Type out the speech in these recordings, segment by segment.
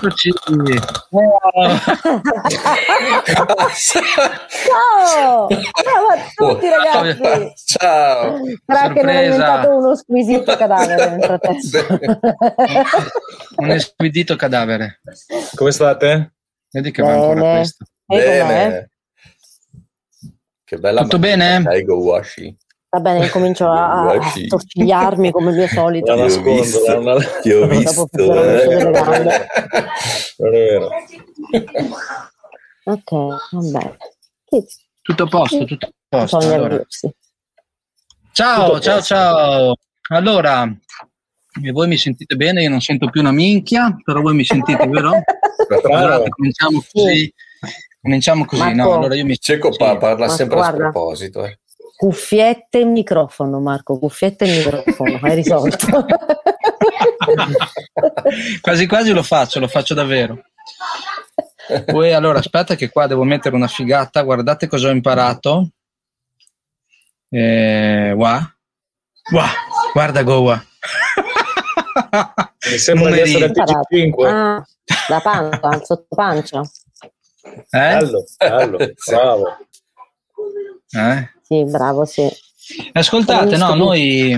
Eccoci. Ciao! Ciao a tutti ragazzi! Ciao! Sarà che non è diventato uno squisito cadavere frattempo. Un squisito cadavere. Come state? Vedi che va ancora Bene. questo. E? Bene. Che bella Tutto bene? Dai, go washi. Va bene, comincio a, a torcigliarmi come mio solito. La Ti ho nascondo, visto, la- la- ti ho visto. eh. Non è vero. Ok, vabbè. Tutto a posto, tutto a posto. Allora. Ciao, Tutto a ciao, posto. ciao. Allora, e voi mi sentite bene? Io non sento più una minchia, però voi mi sentite, vero? Allora, cominciamo così. Cominciamo così, no? Marco. Allora io mi Cieco sì. parla Ma sempre a guarda. sproposito. Eh. Cuffiette e microfono, Marco, cuffiette e microfono, hai risolto. Quasi quasi lo faccio, lo faccio davvero. Poi allora aspetta che qua devo mettere una figata, guardate cosa ho imparato. Eh, wa. Wa. Guarda Goa. Mi sembra di essere al TG5. Ah, la pancia, sotto pancia. Eh? Bello, bello, bravo. Eh? Sì, bravo, sì. Ascoltate, no, noi,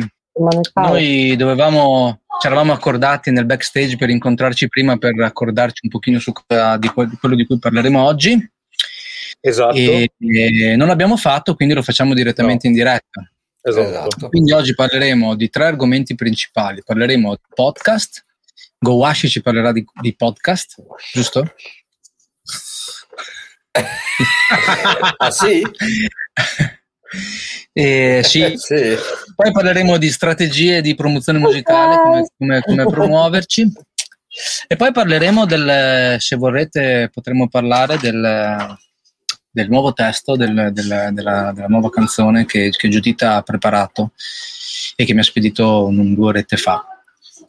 noi dovevamo, ci eravamo accordati nel backstage per incontrarci prima per accordarci un pochino su di, que- di quello di cui parleremo oggi Esatto, e, e non l'abbiamo fatto, quindi lo facciamo direttamente in diretta. esatto. Esatto. Quindi oggi parleremo di tre argomenti principali. Parleremo di podcast, Gowashi ci parlerà di, di podcast, giusto? Ah sì? Eh, sì. sì. Poi parleremo di strategie di promozione musicale, come, come- come promuoverci. E poi parleremo del, se vorrete, potremo parlare del, del nuovo testo del- del- della, della nuova canzone che, che Giudita ha preparato e che mi ha spedito un, due orette fa.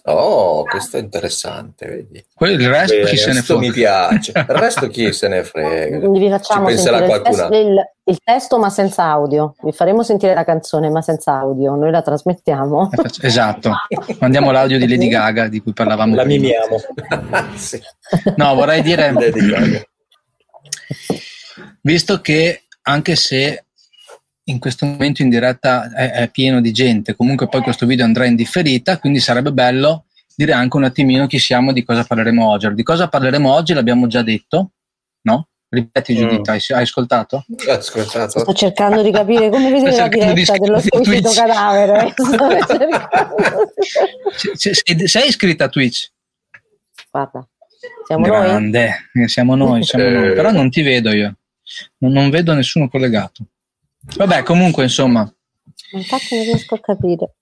Oh, questo è interessante, vedi? Poi il resto Bene, chi se ne Questo mi piace. Il resto chi se ne frega. Quindi vi facciamo Ci penserà sentire il testo, il, il testo ma senza audio. Vi faremo sentire la canzone ma senza audio. Noi la trasmettiamo. Esatto, mandiamo l'audio di Lady Gaga di cui parlavamo La prima. mimiamo. sì. No, vorrei dire, Lady Gaga. visto che anche se in questo momento in diretta è, è pieno di gente, comunque poi questo video andrà in differita, quindi sarebbe bello dire anche un attimino chi siamo e di cosa parleremo oggi. Di cosa parleremo oggi l'abbiamo già detto, no? Ripeti Mm. Giuditta, hai, hai ascoltato? Ho ascoltato. Sto cercando di capire come vedete la cercando di diretta dello Twitch. cadavere. Sei, sei iscritta a Twitch? Guarda, siamo noi. Grande, eh, siamo noi, siamo Eh. noi. però non ti vedo io, non, non vedo nessuno collegato. Vabbè, comunque, insomma, Infatti non riesco a capire.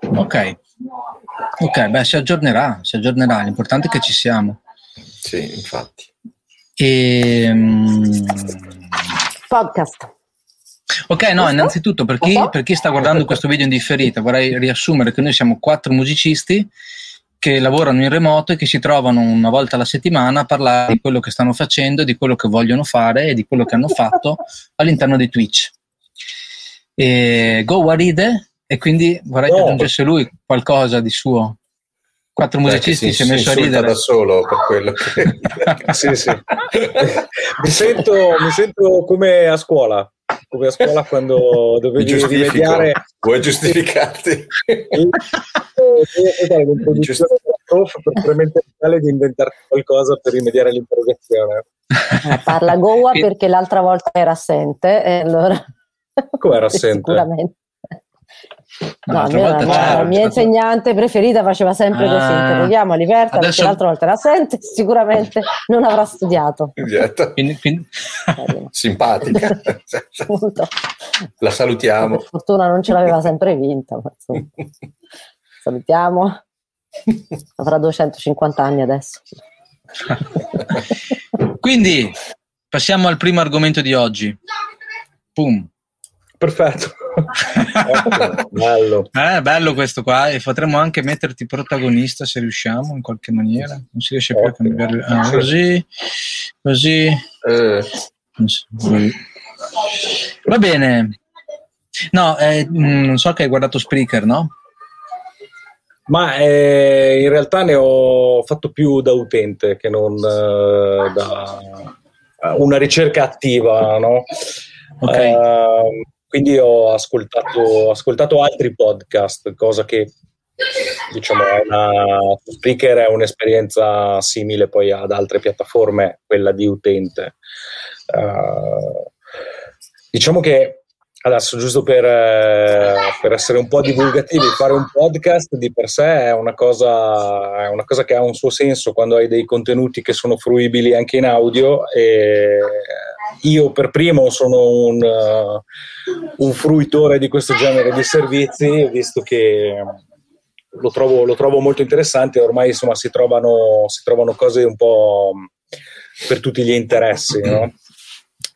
ok. Ok, beh, si aggiornerà, si aggiornerà, l'importante è che ci siamo. Sì, infatti. E, mm, Podcast. ok, no, innanzitutto per chi, per chi sta guardando questo video in differita, vorrei riassumere che noi siamo quattro musicisti che lavorano in remoto e che si trovano una volta alla settimana a parlare di quello che stanno facendo, di quello che vogliono fare e di quello che hanno fatto all'interno di Twitch. E Gowa ride e quindi vorrei che No. aggiungesse lui qualcosa di suo. Quattro musicisti Cioè, si è messo a ridere. da solo per quello che... Sì, sì. mi, sento, mi sento come a scuola, come a scuola quando dovevi rimediare Vuoi giustificarti? e dare l'introduzione del prof per prementere di inventarti qualcosa per rimediare all'interrogazione. Eh, parla Goa perché l'altra volta era assente e allora Come era assente? sicuramente No, No, la, la mia insegnante preferita faceva sempre così Ah. interroghiamo a Liberta perché Adesso- l'altra volta era assente sicuramente non avrà studiato Certo. Quindi- quindi- Simpatica. appunto. La salutiamo. per fortuna non ce l'aveva sempre vinta ma. Salutiamo avrà 250 anni adesso Quindi passiamo al primo argomento di oggi. Pum. Perfetto. Ottimo, bello. Eh, bello questo qua e potremmo anche metterti protagonista se riusciamo in qualche maniera. Non si riesce più a cambiare. Ah, così, così. Eh. Va bene. No, eh, mh, non so che hai guardato Spreaker, no? Ma eh, in realtà ne ho fatto più da utente che non eh, da una ricerca attiva, no? Ok. Uh, quindi ho ascoltato, ascoltato altri podcast, cosa che diciamo è una, Spreaker è un'esperienza simile poi ad altre piattaforme, quella di utente. Uh, diciamo che adesso giusto per, eh, per, essere un po' divulgativi, fare un podcast di per sé è una, cosa, è una cosa che ha un suo senso quando hai dei contenuti che sono fruibili anche in audio io per primo sono un, uh, un fruitore di questo genere di servizi, visto che lo trovo, lo trovo molto interessante, ormai insomma si trovano, si trovano cose un po' per tutti gli interessi, no?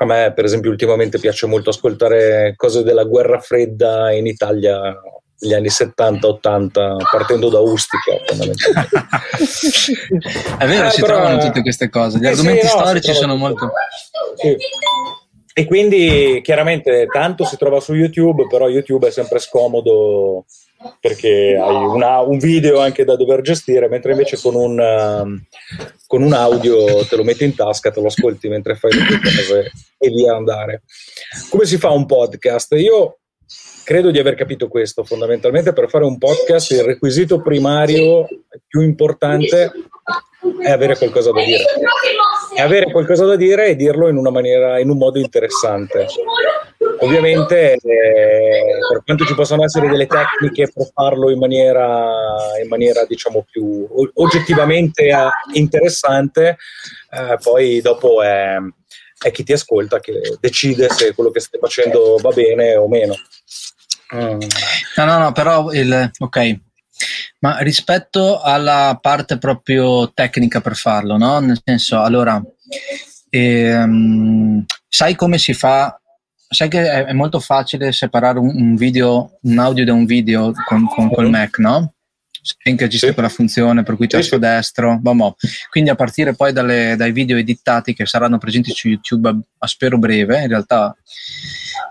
A me, per esempio, ultimamente piace molto ascoltare cose della guerra fredda in Italia, negli anni 70-80, partendo da Ustica. È vero, eh, si però, trovano tutte queste cose. Gli eh, argomenti sì, no, storici sono molto. Sì. E quindi chiaramente tanto si trova su YouTube, però YouTube è sempre scomodo perché hai una, un video anche da dover gestire, mentre invece con un, uh, con un, audio te lo metti in tasca, te lo ascolti mentre fai le tue cose e via andare. Come si fa un podcast? Io credo di aver capito questo, fondamentalmente per fare un podcast il requisito primario più importante è avere qualcosa da dire. E avere qualcosa da dire e dirlo in una maniera, in un modo interessante. Ovviamente, eh, per quanto ci possano essere delle tecniche per farlo in maniera, in maniera diciamo, più oggettivamente eh, interessante, eh, poi dopo è, è, chi ti ascolta che decide se quello che stai facendo va bene o meno. Mm. No, no, no, però il, ok, ma rispetto alla parte proprio tecnica per farlo, no? Nel senso, allora, ehm, sai come si fa? Sai che è, è molto facile separare un, un, video, un audio da un video con, con col Mac, no? Finché esiste sì. quella funzione per cui tasto sì, destro, boh, quindi a partire poi dalle, dai video editati che saranno presenti su YouTube a, a, spero breve, in realtà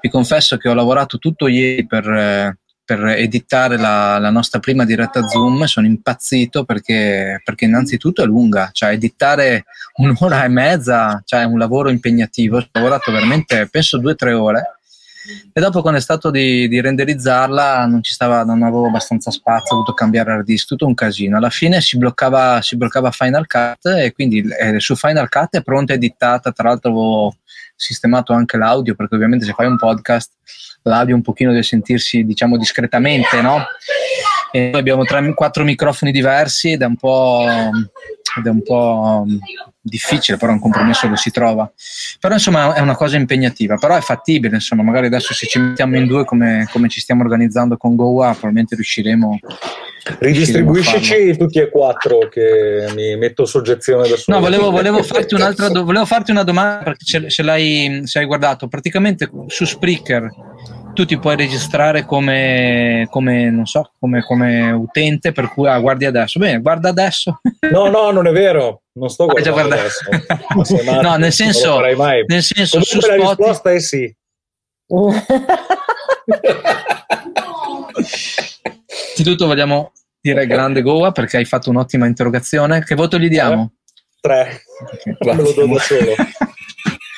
vi confesso che ho lavorato tutto ieri per, eh, per editare la, la, nostra prima diretta Zoom sono impazzito perché, perché, innanzitutto è lunga, cioè editare un'ora e mezza, cioè è un lavoro impegnativo, ho lavorato veramente penso due o tre ore e dopo quando è stato di, di renderizzarla non, stava, non avevo abbastanza spazio, ho dovuto cambiare hard disk, tutto un casino. Alla fine si bloccava, si bloccava Final Cut e quindi eh, su Final Cut è pronta editata, tra l'altro avevo sistemato anche l'audio perché ovviamente se fai un podcast l'audio un pochino deve sentirsi diciamo discretamente, no? E noi abbiamo tre, quattro microfoni diversi ed è un po', ed è un po' difficile, però un compromesso lo si trova. Però insomma è una cosa impegnativa, però è fattibile, insomma, magari adesso se ci mettiamo in due come, come ci stiamo organizzando con GoA probabilmente riusciremo Ridistribuiscici tutti e quattro che mi metto soggezione da solo. No, volevo, volevo, farti do- volevo, farti una domanda perché ce, l'hai, se hai guardato. Praticamente su Spreaker tu ti puoi registrare come, come non so, come, come, utente, per cui ah, guardi adesso. Bene, guarda adesso. No, no, non è vero. Non sto guardando adesso. no, nel senso, nel senso su la risposta è sì. Innanzitutto vogliamo dire grande Goa perché hai fatto un'ottima interrogazione. Che voto gli diamo? Tre. Okay. Me lo do da solo.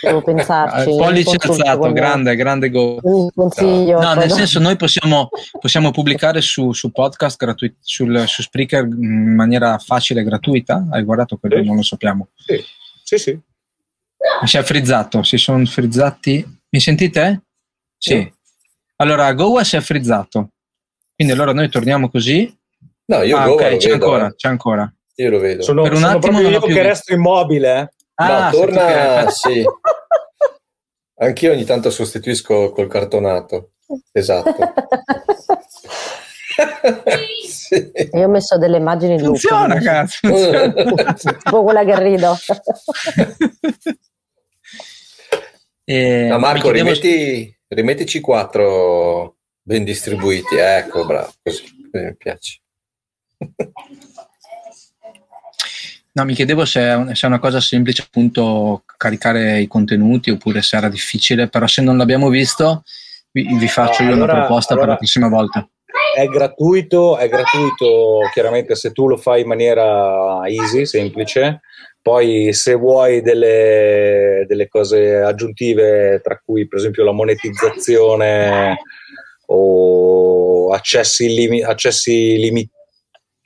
Devo pensarci. Uh, pollice alzato, grande, grande go. consiglio. No, nel senso, noi possiamo, possiamo pubblicare su, su podcast gratuito, sul, su Spreaker in maniera facile e gratuita. Hai guardato quello? Sì. Non lo sappiamo. Sì, sì. sì. Si è frizzato, si sono frizzati. Mi sentite? Sì. sì. Allora, Goa si è frizzato. Quindi allora noi torniamo così. No, io ah, Goa okay, c'è vedo, ancora, eh. c'è ancora. Io lo vedo. Sono, per un sono attimo non io più... che resto immobile. Eh. Ah, no, torna, sì. Anch'io ogni tanto sostituisco col cartonato. Esatto. sì. Io ho messo delle immagini di Funziona, lupo, cazzo. Funziona. tipo quella che rido. e, no, Marco, rimetti, rimettici quattro ben distribuiti. Ecco, bravo, così, così mi piace. No, mi chiedevo se è, un, se è, una cosa semplice appunto caricare i contenuti oppure se era difficile, però se non l'abbiamo visto vi, vi faccio no, io allora, una proposta allora, per la prossima volta. è gratuito, è gratuito chiaramente se tu lo fai in maniera easy, semplice. Poi se vuoi delle, delle cose aggiuntive, tra cui per esempio la monetizzazione o accessi, limi- accessi limitati,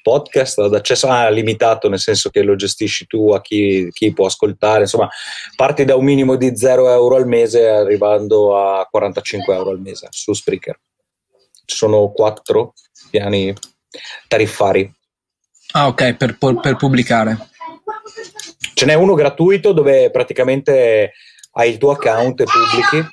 podcast ad accesso ah, limitato, nel senso che lo gestisci tu a chi, chi, può ascoltare, insomma, parti da un minimo di 0 euro al mese arrivando a 45 euro al mese su Spreaker. Ci sono quattro piani tariffari. Ah, ok, per, per pubblicare. Ce n'è uno gratuito dove praticamente hai il tuo account e pubblichi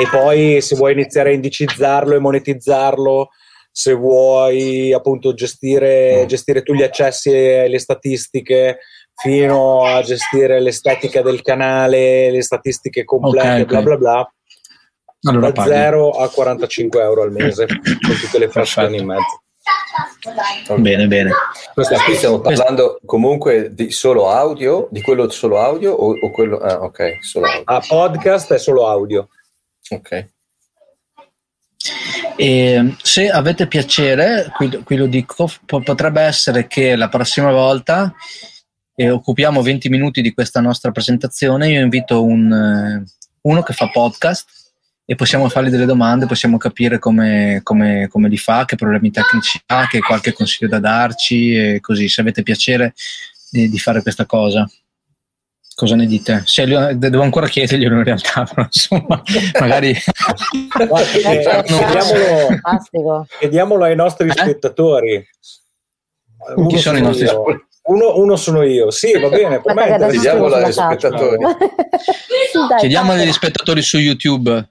e poi se vuoi iniziare a indicizzarlo e monetizzarlo se vuoi appunto gestire, gestire tu gli accessi e le statistiche fino a gestire l'estetica del canale, le statistiche complete, okay, bla bla bla. Allora da 0 a 45 euro al mese con tutte le fasce in mezzo. Okay. Bene, bene. Questa qui stiamo parlando comunque di solo audio, di quello solo audio o, o quello... Ah, ok, solo audio. A podcast è solo audio. Ok. E se avete piacere, qui, qui lo dico, po- potrebbe essere che la prossima volta eh, occupiamo 20 minuti di questa nostra presentazione. Io invito un, eh, uno che fa podcast e possiamo fargli delle domande, possiamo capire come, come, come li fa, che problemi tecnici ha, che qualche consiglio da darci e così, se avete piacere di, di fare questa cosa. Cosa ne dite? Se devo ancora chiederglielo in realtà, però insomma, magari... Chiediamolo, chiediamolo, ai nostri eh? spettatori. Chi sono i nostri spettatori? Uno, uno, sono io, sì, va bene. Per me chiediamolo agli spettatori. Chiediamolo agli spettatori su YouTube.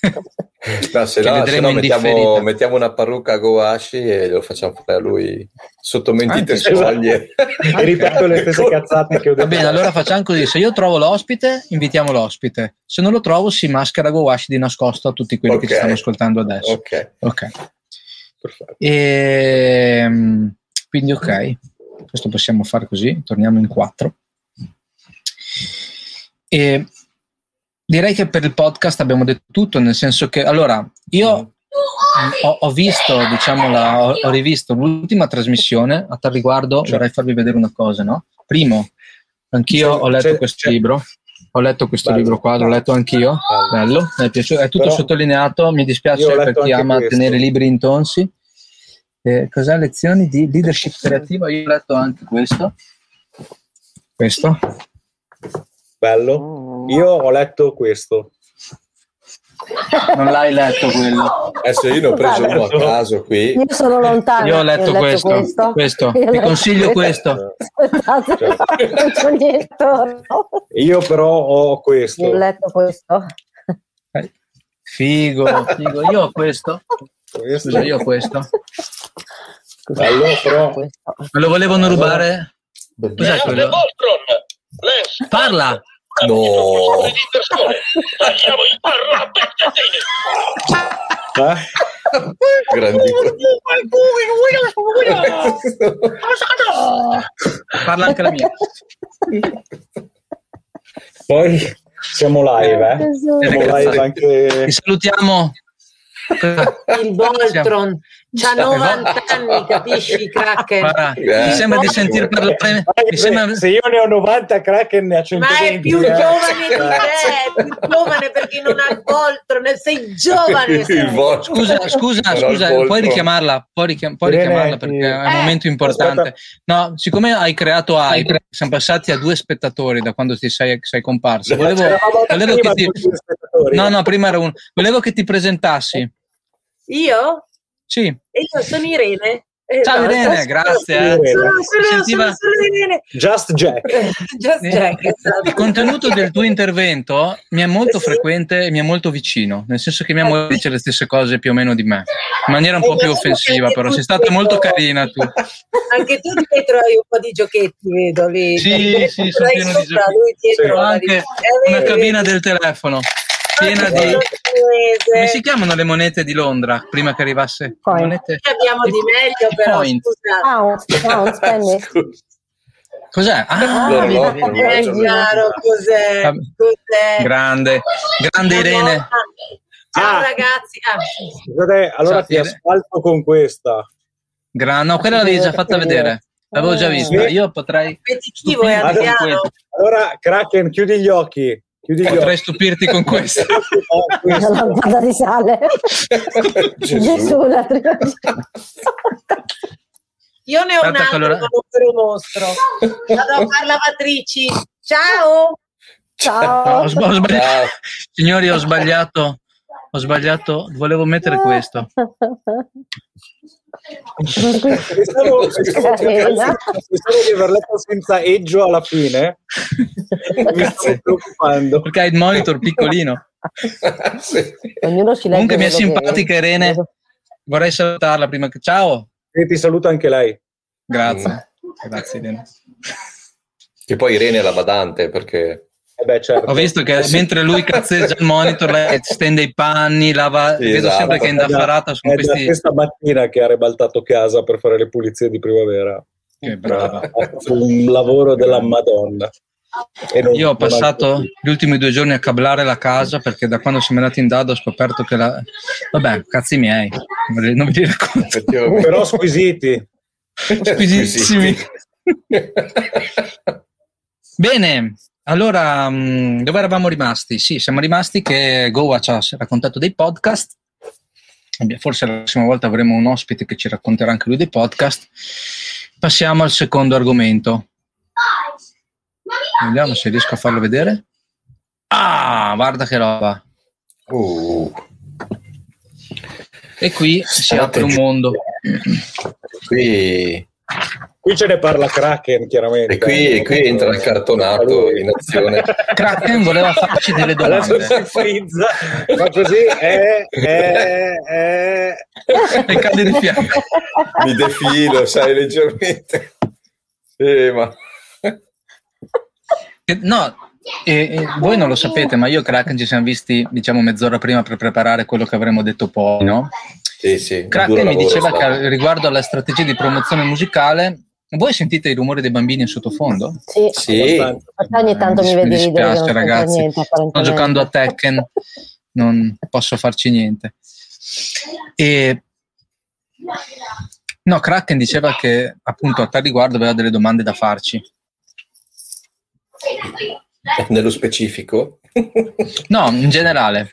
No, se no, se no mettiamo, mettiamo, una parrucca a Goashi e lo facciamo fare a lui sotto mentite soglie. e ripeto le stesse cazzate che ho detto. Va bene, allora facciamo così: se io trovo l'ospite, invitiamo l'ospite. Se non lo trovo, si maschera Goashi di nascosto a tutti quelli okay. che ci stanno ascoltando adesso. Ok. okay. E, ehm, quindi, ok, questo possiamo fare così. Torniamo in quattro. E direi che per il podcast abbiamo detto tutto, nel senso che allora io ho, ho visto, diciamo, la, ho, ho, rivisto l'ultima trasmissione a tal riguardo, cioè. vorrei farvi vedere una cosa, no? Primo, anch'io c'è, ho letto c'è, questo c'è. libro, ho letto questo Bello. libro qua, l'ho letto anch'io, Bello, mi è piaciuto, è tutto Però sottolineato, mi dispiace per chi ama questo. tenere libri in tonsi. Eh, cos'è lezioni di leadership creativa? Io ho letto anche questo. Questo. Bello. Io ho letto questo. Non l'hai letto quello? Adesso io ne ho preso uno a caso qui. Io sono lontano. Io ho letto, ho letto questo. questo. questo. Ti consiglio questo. Io però ho questo. Io ho letto questo. Figo, figo. Io ho questo. questo. Scusa, io ho questo. Bello, però... Me lo volevano rubare? Cos'è quello? Parla! No. Lasciamo il parro a pezzettini. Eh? Grandissimo. Parla anche la mia. Poi siamo live, eh? Siamo live anche... Ti salutiamo. Il Voltron C'ha 90 anni, capisci, Kraken? Mi sembra di sentir parlare. Sembra... Se io ne ho 90, Kraken ne ha 120. Ma è più eh. giovane di te, è più giovane perché non ha il Voltron, sei giovane. Sei. Scusa, scusa, scusa, puoi richiamarla, puoi, richiam- puoi richiamarla perché è un eh, momento importante. No, siccome hai creato hype, siamo passati a due spettatori da quando ti sei, sei comparso. Volevo, volevo che ti... No, no, prima era uno. Volevo che ti presentassi. Io? Sì. E io sono Irene. Eh, Ciao no, Irene, grazie. Sono, sono, sono, sono Irene. Just Jack. Just Jack esatto. Il contenuto del tuo intervento mi è molto sì. frequente e mi è molto vicino, nel senso che mia moglie dice le stesse cose più o meno di me, in maniera un po' più offensiva, però sei stata molto carina tu. Anche tu dietro hai un po' di giochetti, vedo lì. Sì, sì, sono pieno di giochetti. Sì. Anche una cabina del telefono piena di come si chiamano le monete di Londra prima che arrivasse Point. monete abbiamo di, di meglio però pound, pound, Cos'è? Ah, no, no, no, è chiaro cos'è, cos'è. Grande, grande Irene. Ciao Ah. ragazzi. Ah, Scusate, allora Ciao, ti Tiere. asfalto con questa. Gra- no, quella l'avevi già fatta vedere. L'avevo già vista. Sì. Io potrei, Adriano. Allora, Kraken, chiudi gli occhi. Chiudi gli potrei occhi. stupirti con questo. Oh, La lampada di sale. Gesù. Gesù, la trilogia. Io ne ho un Aspetta che altro, allora- per un mostro. Vado a fare lavatrici. Ciao. Ciao. Ho sbagliato. Ciao. Signori, ho sbagliato. Ho sbagliato. Volevo mettere questo. Pensavo, pensavo- di aver letto senza eggio alla fine. Mi stavo preoccupando. Perché hai il monitor piccolino. Sì. Ognuno ci legge Comunque mi è quello che- simpatica Irene. Vorrei salutarla prima che... Ciao. E ti saluta anche lei. Grazie. Grazie Irene. Che poi Irene è la badante perché Eh beh, certo. Ho visto che mentre lui cazzeggia il monitor, lei stende i panni, lava... Sì, Vedo esatto. sempre che è indaffarata su È questi... questa mattina che ha ribaltato casa per fare le pulizie di primavera. Che brava. Ha fatto un lavoro della Madonna. E non- Io ho passato gli ultimi due giorni a cablare la casa perché da quando siamo andati in dado ho scoperto che la... Vabbè, cazzi miei, non li racconto. Però squisiti. Squisitissimi. Bene, allora mh, dove eravamo rimasti? Sì, siamo rimasti che Goa ci ha raccontato dei podcast. Forse la prossima volta avremo un ospite che ci racconterà anche lui dei podcast. Passiamo al secondo argomento. Vediamo se riesco a farlo vedere. Ah, guarda che roba. Uh, E qui si apre un mondo. qui, Qui ce ne parla Kraken, chiaramente. e qui, e qui entra il cartonato in azione. Kraken voleva farci delle Adesso domande. si frizza, ma così è, è, è... E cade di fianco. Mi defilo, sai, leggermente. Eh, ma... Eh, No, eh, eh, voi non lo sapete, ma io e Kraken ci siamo visti diciamo mezz'ora prima per preparare quello che avremmo detto poi, no? Sì, sì, Kraken mi diceva è che stato. riguardo alla strategia di promozione musicale, voi sentite i rumori dei bambini in sottofondo? Sì, Sì, ogni tanto mi Mi vedi dispiace, c'entra ragazzi. niente, Sto giocando a Tekken, non posso farci niente. E no, Kraken diceva che appunto a tal riguardo aveva delle domande da farci. nello specifico. No, in generale.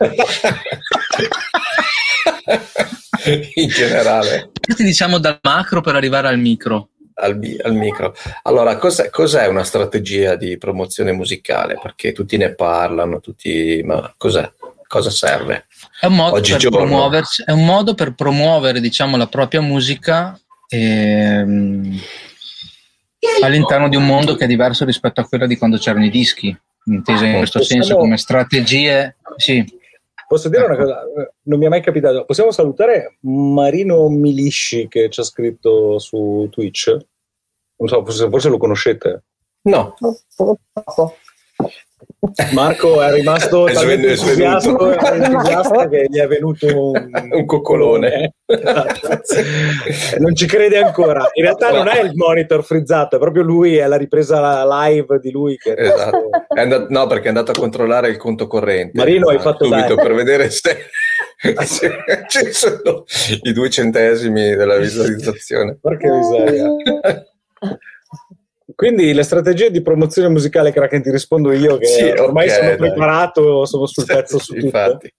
in generale. Parti diciamo dal macro per arrivare al micro. Al, al micro. Allora, cos'è, cos'è una strategia di promozione musicale? Perché tutti ne parlano, tutti, ma cos'è? Cosa serve? È un modo, per promuoversi, è un modo per promuovere diciamo, la propria musica ehm, all'interno di un mondo che è diverso rispetto a quello di quando c'erano i dischi, intesa in questo Possiamo- senso come strategie. Sì, Posso dire una cosa? Non mi è mai capitato. Possiamo salutare Marino Milisci che ci ha scritto su Twitch. Non so, forse, forse lo conoscete. No, Purtroppo. Marco è rimasto È talmente svenuto. entusiasta, entusiasta che gli è venuto un, un coccolone. non ci crede ancora. In realtà non è il monitor frizzato, è proprio lui, è la ripresa live di lui. Che Esatto. È andato- no, perché è andato a controllare il conto corrente. Marino, hai Ah, fatto subito bene. per vedere se se ci sono i due centesimi della visualizzazione. Porca miseria. Quindi le strategie di promozione musicale Kraken ti rispondo io che Sì, ormai ok, sono dai. preparato, sono sul pezzo su tutto. Infatti.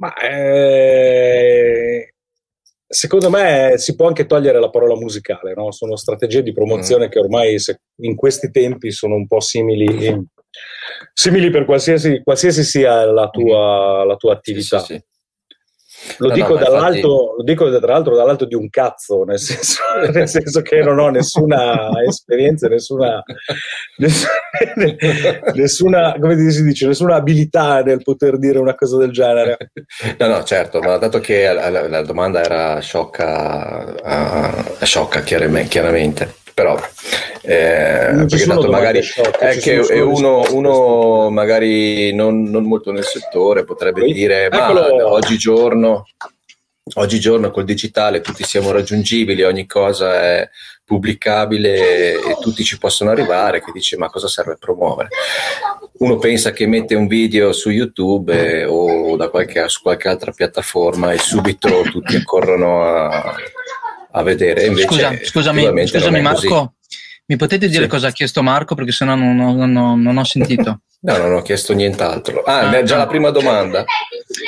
Ma eh, secondo me si può anche togliere la parola musicale, no? Sono strategie di promozione Mm. che ormai se- in questi tempi sono un po' simili, simili per qualsiasi, qualsiasi sia la tua, la tua attività. Sì, sì, sì. Lo, No, dico no, dall'alto, lo dico tra l'altro dall'alto di un cazzo, nel senso, nel senso che non ho nessuna esperienza, nessuna, nessuna, nessuna- come si dice, nessuna abilità nel poter dire una cosa del genere. No, no, certo, ma dato che la, la- la domanda era sciocca, eh, sciocca chiaramente. Però eh, perché tanto magari sciocche, è che è uno, uno magari non, non molto nel settore potrebbe Sì. dire ma Eccolo. oggigiorno oggigiorno col digitale tutti siamo raggiungibili ogni cosa è pubblicabile e tutti ci possono arrivare che dice ma cosa serve promuovere uno pensa che mette un video su YouTube eh, o da qualche, su qualche altra piattaforma e subito tutti corrono a, a vedere. Invece, Scusa, scusami, scusami Marco, mi potete dire sì. cosa ha chiesto Marco? Perché sennò non, non, non, non ho sentito. No, non ho chiesto nient'altro. Ah, ah già la prima domanda.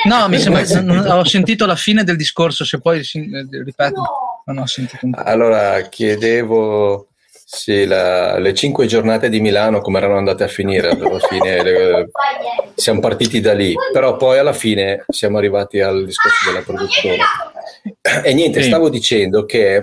No, mi sembra ho sentito la fine del discorso, se poi ripeto, non ho sentito. Allora, chiedevo sì, la, le cinque giornate di Milano come erano andate a finire alla fine le, siamo partiti da lì però poi alla fine siamo arrivati al discorso della produzione e niente sì. stavo dicendo che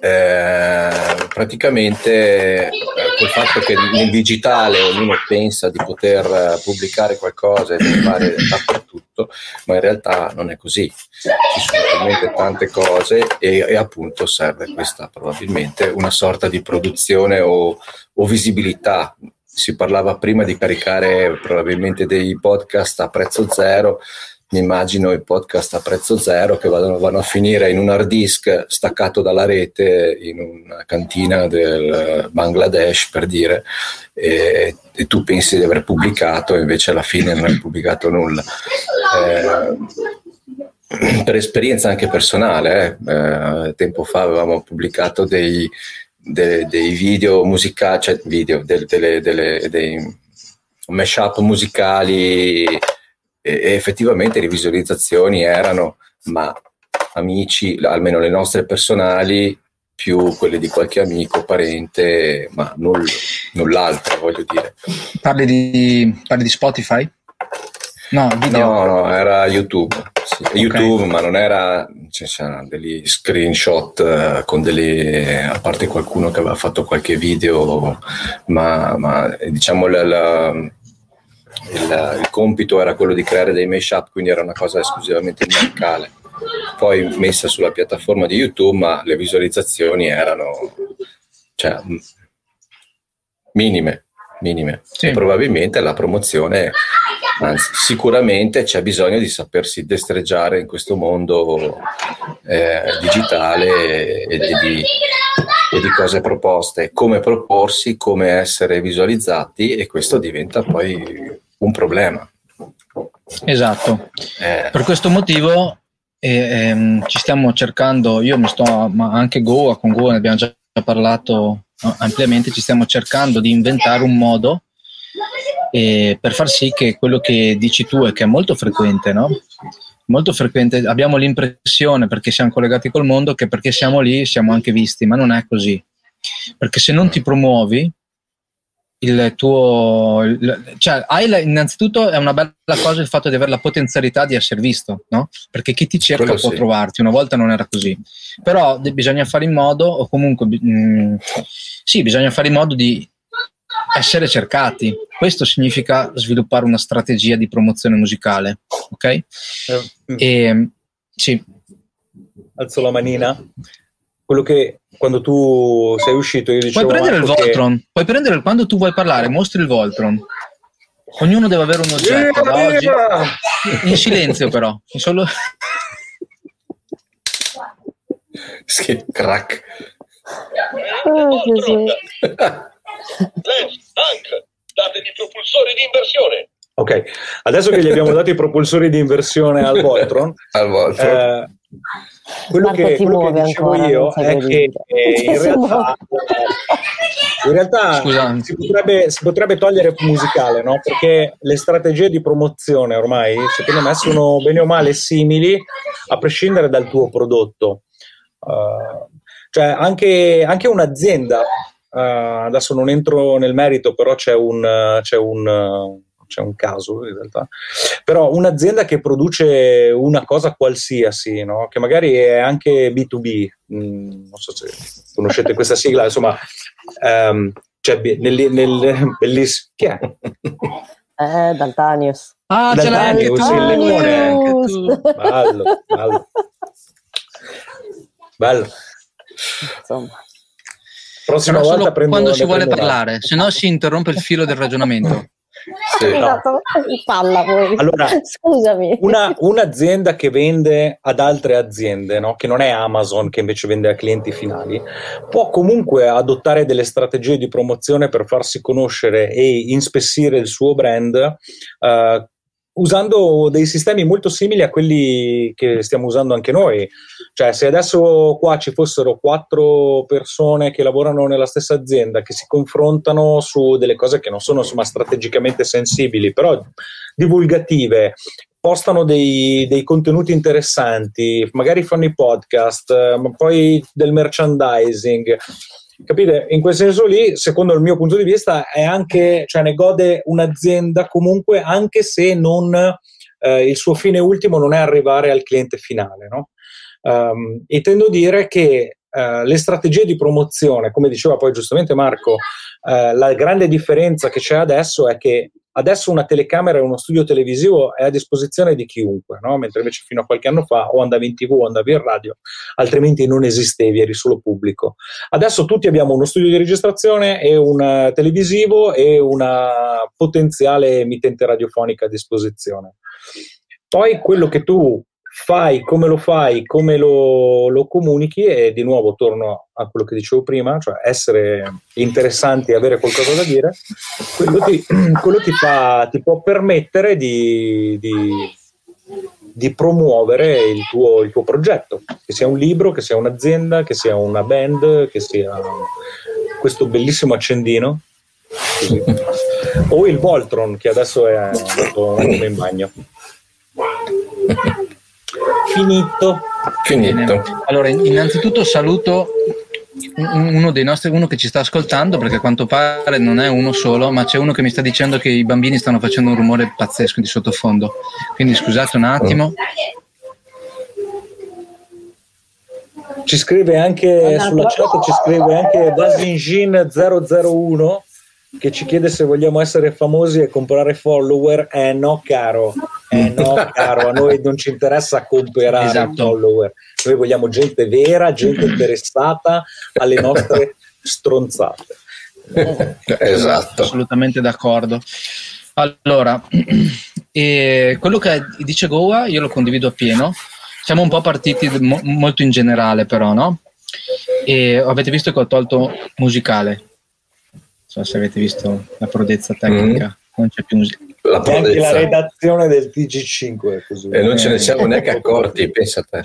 eh, praticamente eh, col fatto che nel digitale ognuno pensa di poter eh, pubblicare qualcosa e fare dappertutto, ma in realtà non è così. Ci sono talmente tante cose e, e appunto serve questa probabilmente una sorta di produzione o, o visibilità si parlava prima di caricare probabilmente dei podcast a prezzo zero mi immagino i podcast a prezzo zero che vanno, vanno, a finire in un hard disk staccato dalla rete in una cantina del Bangladesh per dire e, e tu pensi di aver pubblicato e invece alla fine non hai pubblicato nulla. Eh, per esperienza anche personale, eh, eh, tempo fa avevamo pubblicato dei, dei, dei video musicali, cioè video, delle, delle, delle, dei mashup musicali e, effettivamente le visualizzazioni erano, ma amici, almeno le nostre personali, più quelle di qualche amico, parente, ma null, null'altro, voglio dire. Parli di, parli di Spotify? No, no, no, era YouTube. Sì, okay. YouTube, ma non era, cioè, c'erano degli screenshot uh, con delle, a parte qualcuno che aveva fatto qualche video, ma, ma diciamo la, la il, il, compito era quello di creare dei mashup, quindi era una cosa esclusivamente musicale. Poi messa sulla piattaforma di YouTube, ma le visualizzazioni erano cioè, minime, minime. Sì. probabilmente la promozione, anzi sicuramente c'è bisogno di sapersi destreggiare in questo mondo eh, digitale e di, e di cose proposte, come proporsi, come essere visualizzati e questo diventa poi un problema. Esatto. Eh. Per questo motivo eh, ehm, ci stiamo cercando, io mi sto, ma anche Goa, con Goa ne abbiamo già parlato ampiamente, ci stiamo cercando di inventare un modo eh, per far sì che quello che dici tu e che è molto frequente, no? Molto frequente, abbiamo l'impressione perché siamo collegati col mondo che perché siamo lì siamo anche visti, ma non è così. Perché se non ti promuovi, il tuo il, cioè hai la, innanzitutto è una bella cosa il fatto di avere la potenzialità di essere visto no? perché chi ti cerca Quello può sì. trovarti. Una volta non era così. Però de, bisogna fare in modo o comunque mh, mm, sì bisogna fare in modo di essere cercati. Questo significa sviluppare una strategia di promozione musicale ok? Eh, e, sì. Alzo la manina quello che quando tu sei uscito io dicevo puoi prendere il Voltron che... puoi prendere quando tu vuoi parlare mostri il Voltron. Ognuno deve avere un oggetto da oggi in silenzio però in solo che crack. Oh, datemi i propulsori di inversione. Ok adesso che gli abbiamo dato i propulsori di inversione al Voltron, al Voltron. Eh, quello che, quello che dicevo ancora, io è che eh, in realtà, in realtà si, potrebbe, si, potrebbe, togliere musicale, no? perché le strategie di promozione ormai, secondo me, sono bene o male simili a prescindere dal tuo prodotto. Uh, cioè anche, anche un'azienda, uh, adesso non entro nel merito, però c'è un... c'è un c'è un caso in realtà, però un'azienda che produce una cosa qualsiasi, no? che magari è anche B2B, mh, mm, non so se conoscete questa sigla, insomma, um, cioè, nel, nel, bellissimo, chi è? Eh, Daltanius. Ah, ce l'hai anche tu, il limone. Anche tu. Bello, bello. Bello. Insomma. Prossima Però volta prendo, quando si vuole parlare, se no si interrompe il filo del ragionamento. Sì. Esatto, palla poi. Allora, Scusami. Una- un'azienda che vende ad altre aziende, no? che non è Amazon che invece vende a clienti finali, può comunque adottare delle strategie di promozione per farsi conoscere e inspessire il suo brand eh, usando dei sistemi molto simili a quelli che stiamo usando anche noi. Cioè, se adesso qua ci fossero quattro persone che lavorano nella stessa azienda, che si confrontano su delle cose che non sono insomma strategicamente sensibili, però divulgative, postano dei, dei contenuti interessanti, magari fanno i podcast, ma poi del merchandising. Capite? In quel senso lì, secondo il mio punto di vista, è anche, cioè ne gode un'azienda comunque, anche se non eh, il suo fine ultimo non è arrivare al cliente finale. No? Um, intendo dire che eh, le strategie di promozione, come diceva poi giustamente Marco, eh, la grande differenza che c'è adesso è che adesso una telecamera e uno studio televisivo è a disposizione di chiunque, no? mentre invece fino a qualche anno fa o andavi in tv o andavi in radio, altrimenti non esistevi, eri solo pubblico. Adesso tutti abbiamo uno studio di registrazione e un eh, televisivo e una potenziale emittente radiofonica a disposizione. Poi quello che tu fai, come lo fai, come lo, lo comunichi e di nuovo torno a quello che dicevo prima, cioè essere interessanti e avere qualcosa da dire, quello ti, quello ti, fa, ti può permettere di, di, di promuovere il tuo, il tuo progetto, che sia un libro, che sia un'azienda, che sia una band, che sia questo bellissimo accendino. Così. O il Voltron che adesso è andato in bagno. Finito. Finito. Allora, innanzitutto saluto un- uno dei nostri, uno che ci sta ascoltando, perché a quanto pare non è uno solo, ma c'è uno che mi sta dicendo che i bambini stanno facendo un rumore pazzesco di sottofondo. Quindi scusate un attimo. Ci scrive anche sulla chat, ci scrive anche Vasingin 001 che ci chiede se vogliamo essere famosi e comprare follower. Eh no, caro. Eh no, caro, a noi non ci interessa comprare Esatto. follower. Noi vogliamo gente vera, gente interessata alle nostre stronzate. Esatto. Assolutamente d'accordo. Allora, e quello che dice Goa io lo condivido appieno. Siamo un po' partiti mo- molto in generale, però, no? E avete visto che ho tolto musicale. Non so se avete visto la prodezza tecnica. Non c'è più musica. La anche la redazione del TG5 è così. E non ce ne siamo neanche accorti, pensa a te.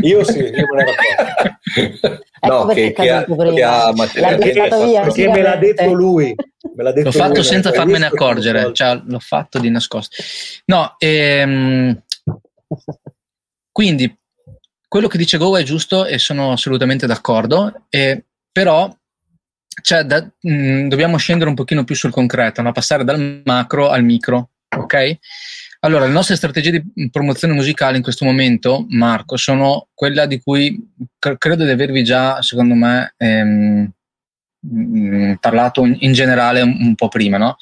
Io sì, io me ne ero accorto. No, Ecco perché che, che ha, che ha buttato via. Perché me l'ha detto lui. Me l'ha detto L'ho fatto lui, senza farmene accorgere, cioè l'ho fatto di nascosto. No, ehm, quindi quello che dice Go è giusto e sono assolutamente d'accordo, e, però cioè, da- mh, dobbiamo scendere un pochino più sul concreto, no? passare dal macro al micro, ok? Allora, le nostre strategie di promozione musicale in questo momento, Marco, sono quella di cui cre- credo di avervi già, secondo me, ehm, mh, parlato in, in generale un, un po' prima, no?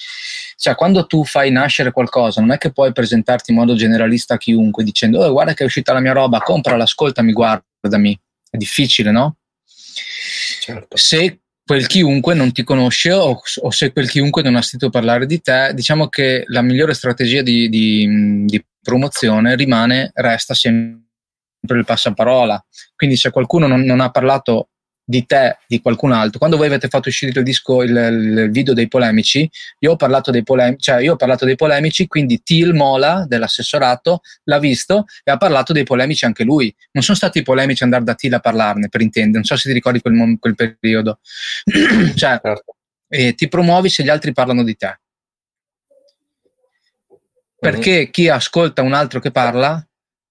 Cioè, quando tu fai nascere qualcosa, non è che puoi presentarti in modo generalista a chiunque dicendo, oh, guarda che è uscita la mia roba, comprala, ascoltami, guardami. È difficile, no? Certo. se quel chiunque non ti conosce o, o se quel chiunque non ha sentito parlare di te, diciamo che la migliore strategia di, di- di promozione rimane, resta sempre il passaparola. Quindi se qualcuno non, non ha parlato di te, di qualcun altro, quando voi avete fatto uscire il disco, il, il video dei polemici, io ho parlato dei polemici, cioè io ho parlato dei polemici, quindi Til Mola dell'assessorato l'ha visto e ha parlato dei polemici anche lui. Non sono stati i polemici andare da Til a parlarne, per intendere, non so se ti ricordi quel, mom- quel periodo. cioè, Certo. e ti promuovi se gli altri parlano di te. Perché chi ascolta un altro che parla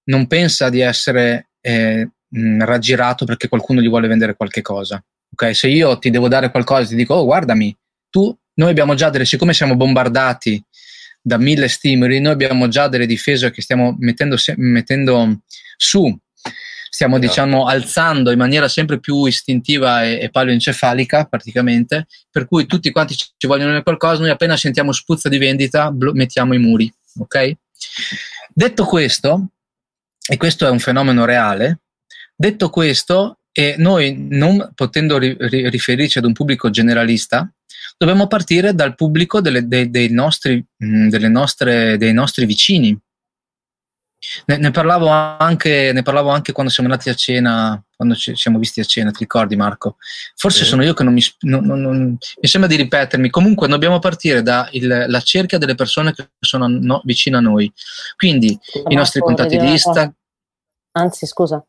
non pensa di essere eh, mh, raggirato perché qualcuno gli vuole vendere qualche cosa. Ok? Se io ti devo dare qualcosa, ti dico, oh, guardami, tu, noi abbiamo già delle, siccome siamo bombardati da mille stimoli, noi abbiamo già delle difese che stiamo mettendo, se- mettendo su, stiamo Esatto. diciamo alzando in maniera sempre più istintiva e, e paleoencefalica praticamente, per cui tutti quanti ci vogliono qualcosa, noi appena sentiamo spuzza di vendita blo- mettiamo i muri, ok? Detto questo, e questo è un fenomeno reale, detto questo, e noi non potendo ri- ri- riferirci ad un pubblico generalista, dobbiamo partire dal pubblico delle- dei, dei nostri, mh, delle nostre- dei nostri vicini. Ne, ne parlavo anche, ne parlavo anche quando siamo andati a cena, quando ci siamo visti a cena, ti ricordi Marco? Forse Sì. sono io che non mi, non- non- non- mi sembra di ripetermi. Comunque dobbiamo partire dalla cerchia delle persone che sono no- vicine a noi. Quindi i nostri Marco, contatti di Instagram. Anzi, scusa,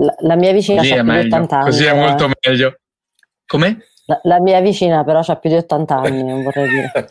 la, la mia vicina Così ha è più di meglio. 80 anni. Così è molto eh. meglio. Come? La, la mia vicina però ha più di 80 anni, non vorrei dire.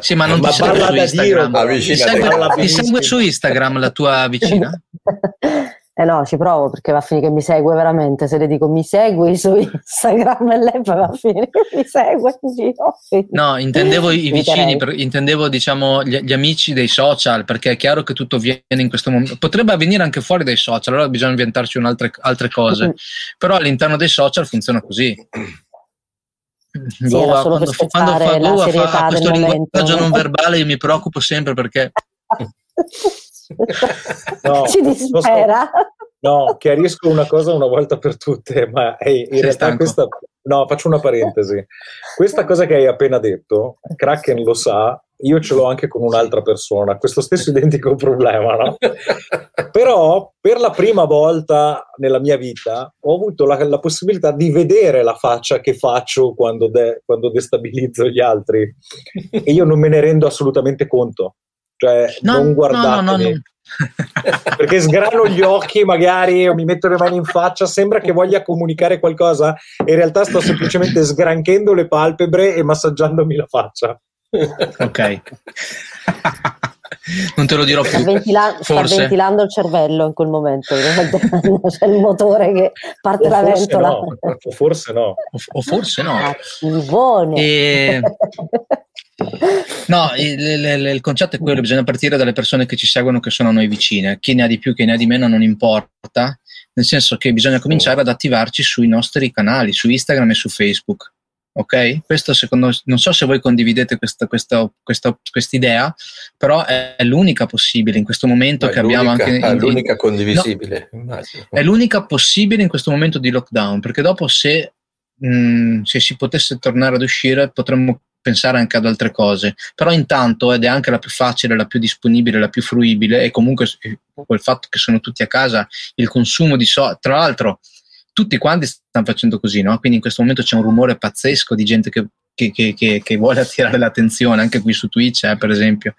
Sì, ma non Ma ti segue parla su Instagram. Dio, ti, segue, ti segue su Instagram la tua vicina? Eh no, ci provo perché va a finire che mi segue veramente. Se le dico mi segui su Instagram e lei va a finire che mi segue in giro. No, intendevo i vicini, per- intendevo diciamo gli, gli amici dei social, perché è chiaro che tutto avviene in questo momento. Potrebbe avvenire anche fuori dai social, allora bisogna inventarci un'altre, altre cose. Però all'interno dei social funziona così. era solo quando, quando fa Goa fa questo linguaggio momento. non verbale, io mi preoccupo sempre perché No, Ci dispera. No, chiarisco una cosa una volta per tutte, ma è- in Sei realtà stanco? questa... No, faccio una parentesi. Questa cosa che hai appena detto, Kraken lo sa, io ce l'ho anche con un'altra persona, questo stesso identico problema, no? Però per la prima volta nella mia vita ho avuto la, la possibilità di vedere la faccia che faccio quando, de- quando destabilizzo gli altri e io non me ne rendo assolutamente conto. Cioè, No, non no, guardatemi. no, no, no. perché sgrano gli occhi magari o mi metto le mani in faccia sembra che voglia comunicare qualcosa in realtà sto semplicemente sgranchendo le palpebre e massaggiandomi la faccia ok. non te lo dirò Sta, più. ventila- sta Forse. ventilando il cervello in quel momento. C'è il motore che parte o la ventola. no, o forse no O, o forse no. Cattivone. E- No, il, il- il concetto è quello, bisogna partire dalle persone che ci seguono, che sono a noi vicine. Chi ne ha di più, chi ne ha di meno non importa, nel senso che bisogna cominciare ad attivarci sui nostri canali, su Instagram e su Facebook. Ok? Questo secondo non so se voi condividete questa, questa, questa, quest'idea, però è l'unica possibile in questo momento È che abbiamo anche in- è in- l'unica condivisibile, immagino. è l'unica possibile in questo momento di lockdown, perché dopo se, mh, se si potesse tornare ad uscire potremmo pensare anche ad altre cose, però intanto ed è anche la più facile, la più disponibile, la più fruibile e comunque col fatto che sono tutti a casa, il consumo di so, tra l'altro tutti quanti stanno facendo così, no? quindi in questo momento c'è un rumore pazzesco di gente che, che- che- che- vuole attirare l'attenzione, anche qui su Twitch eh, per esempio,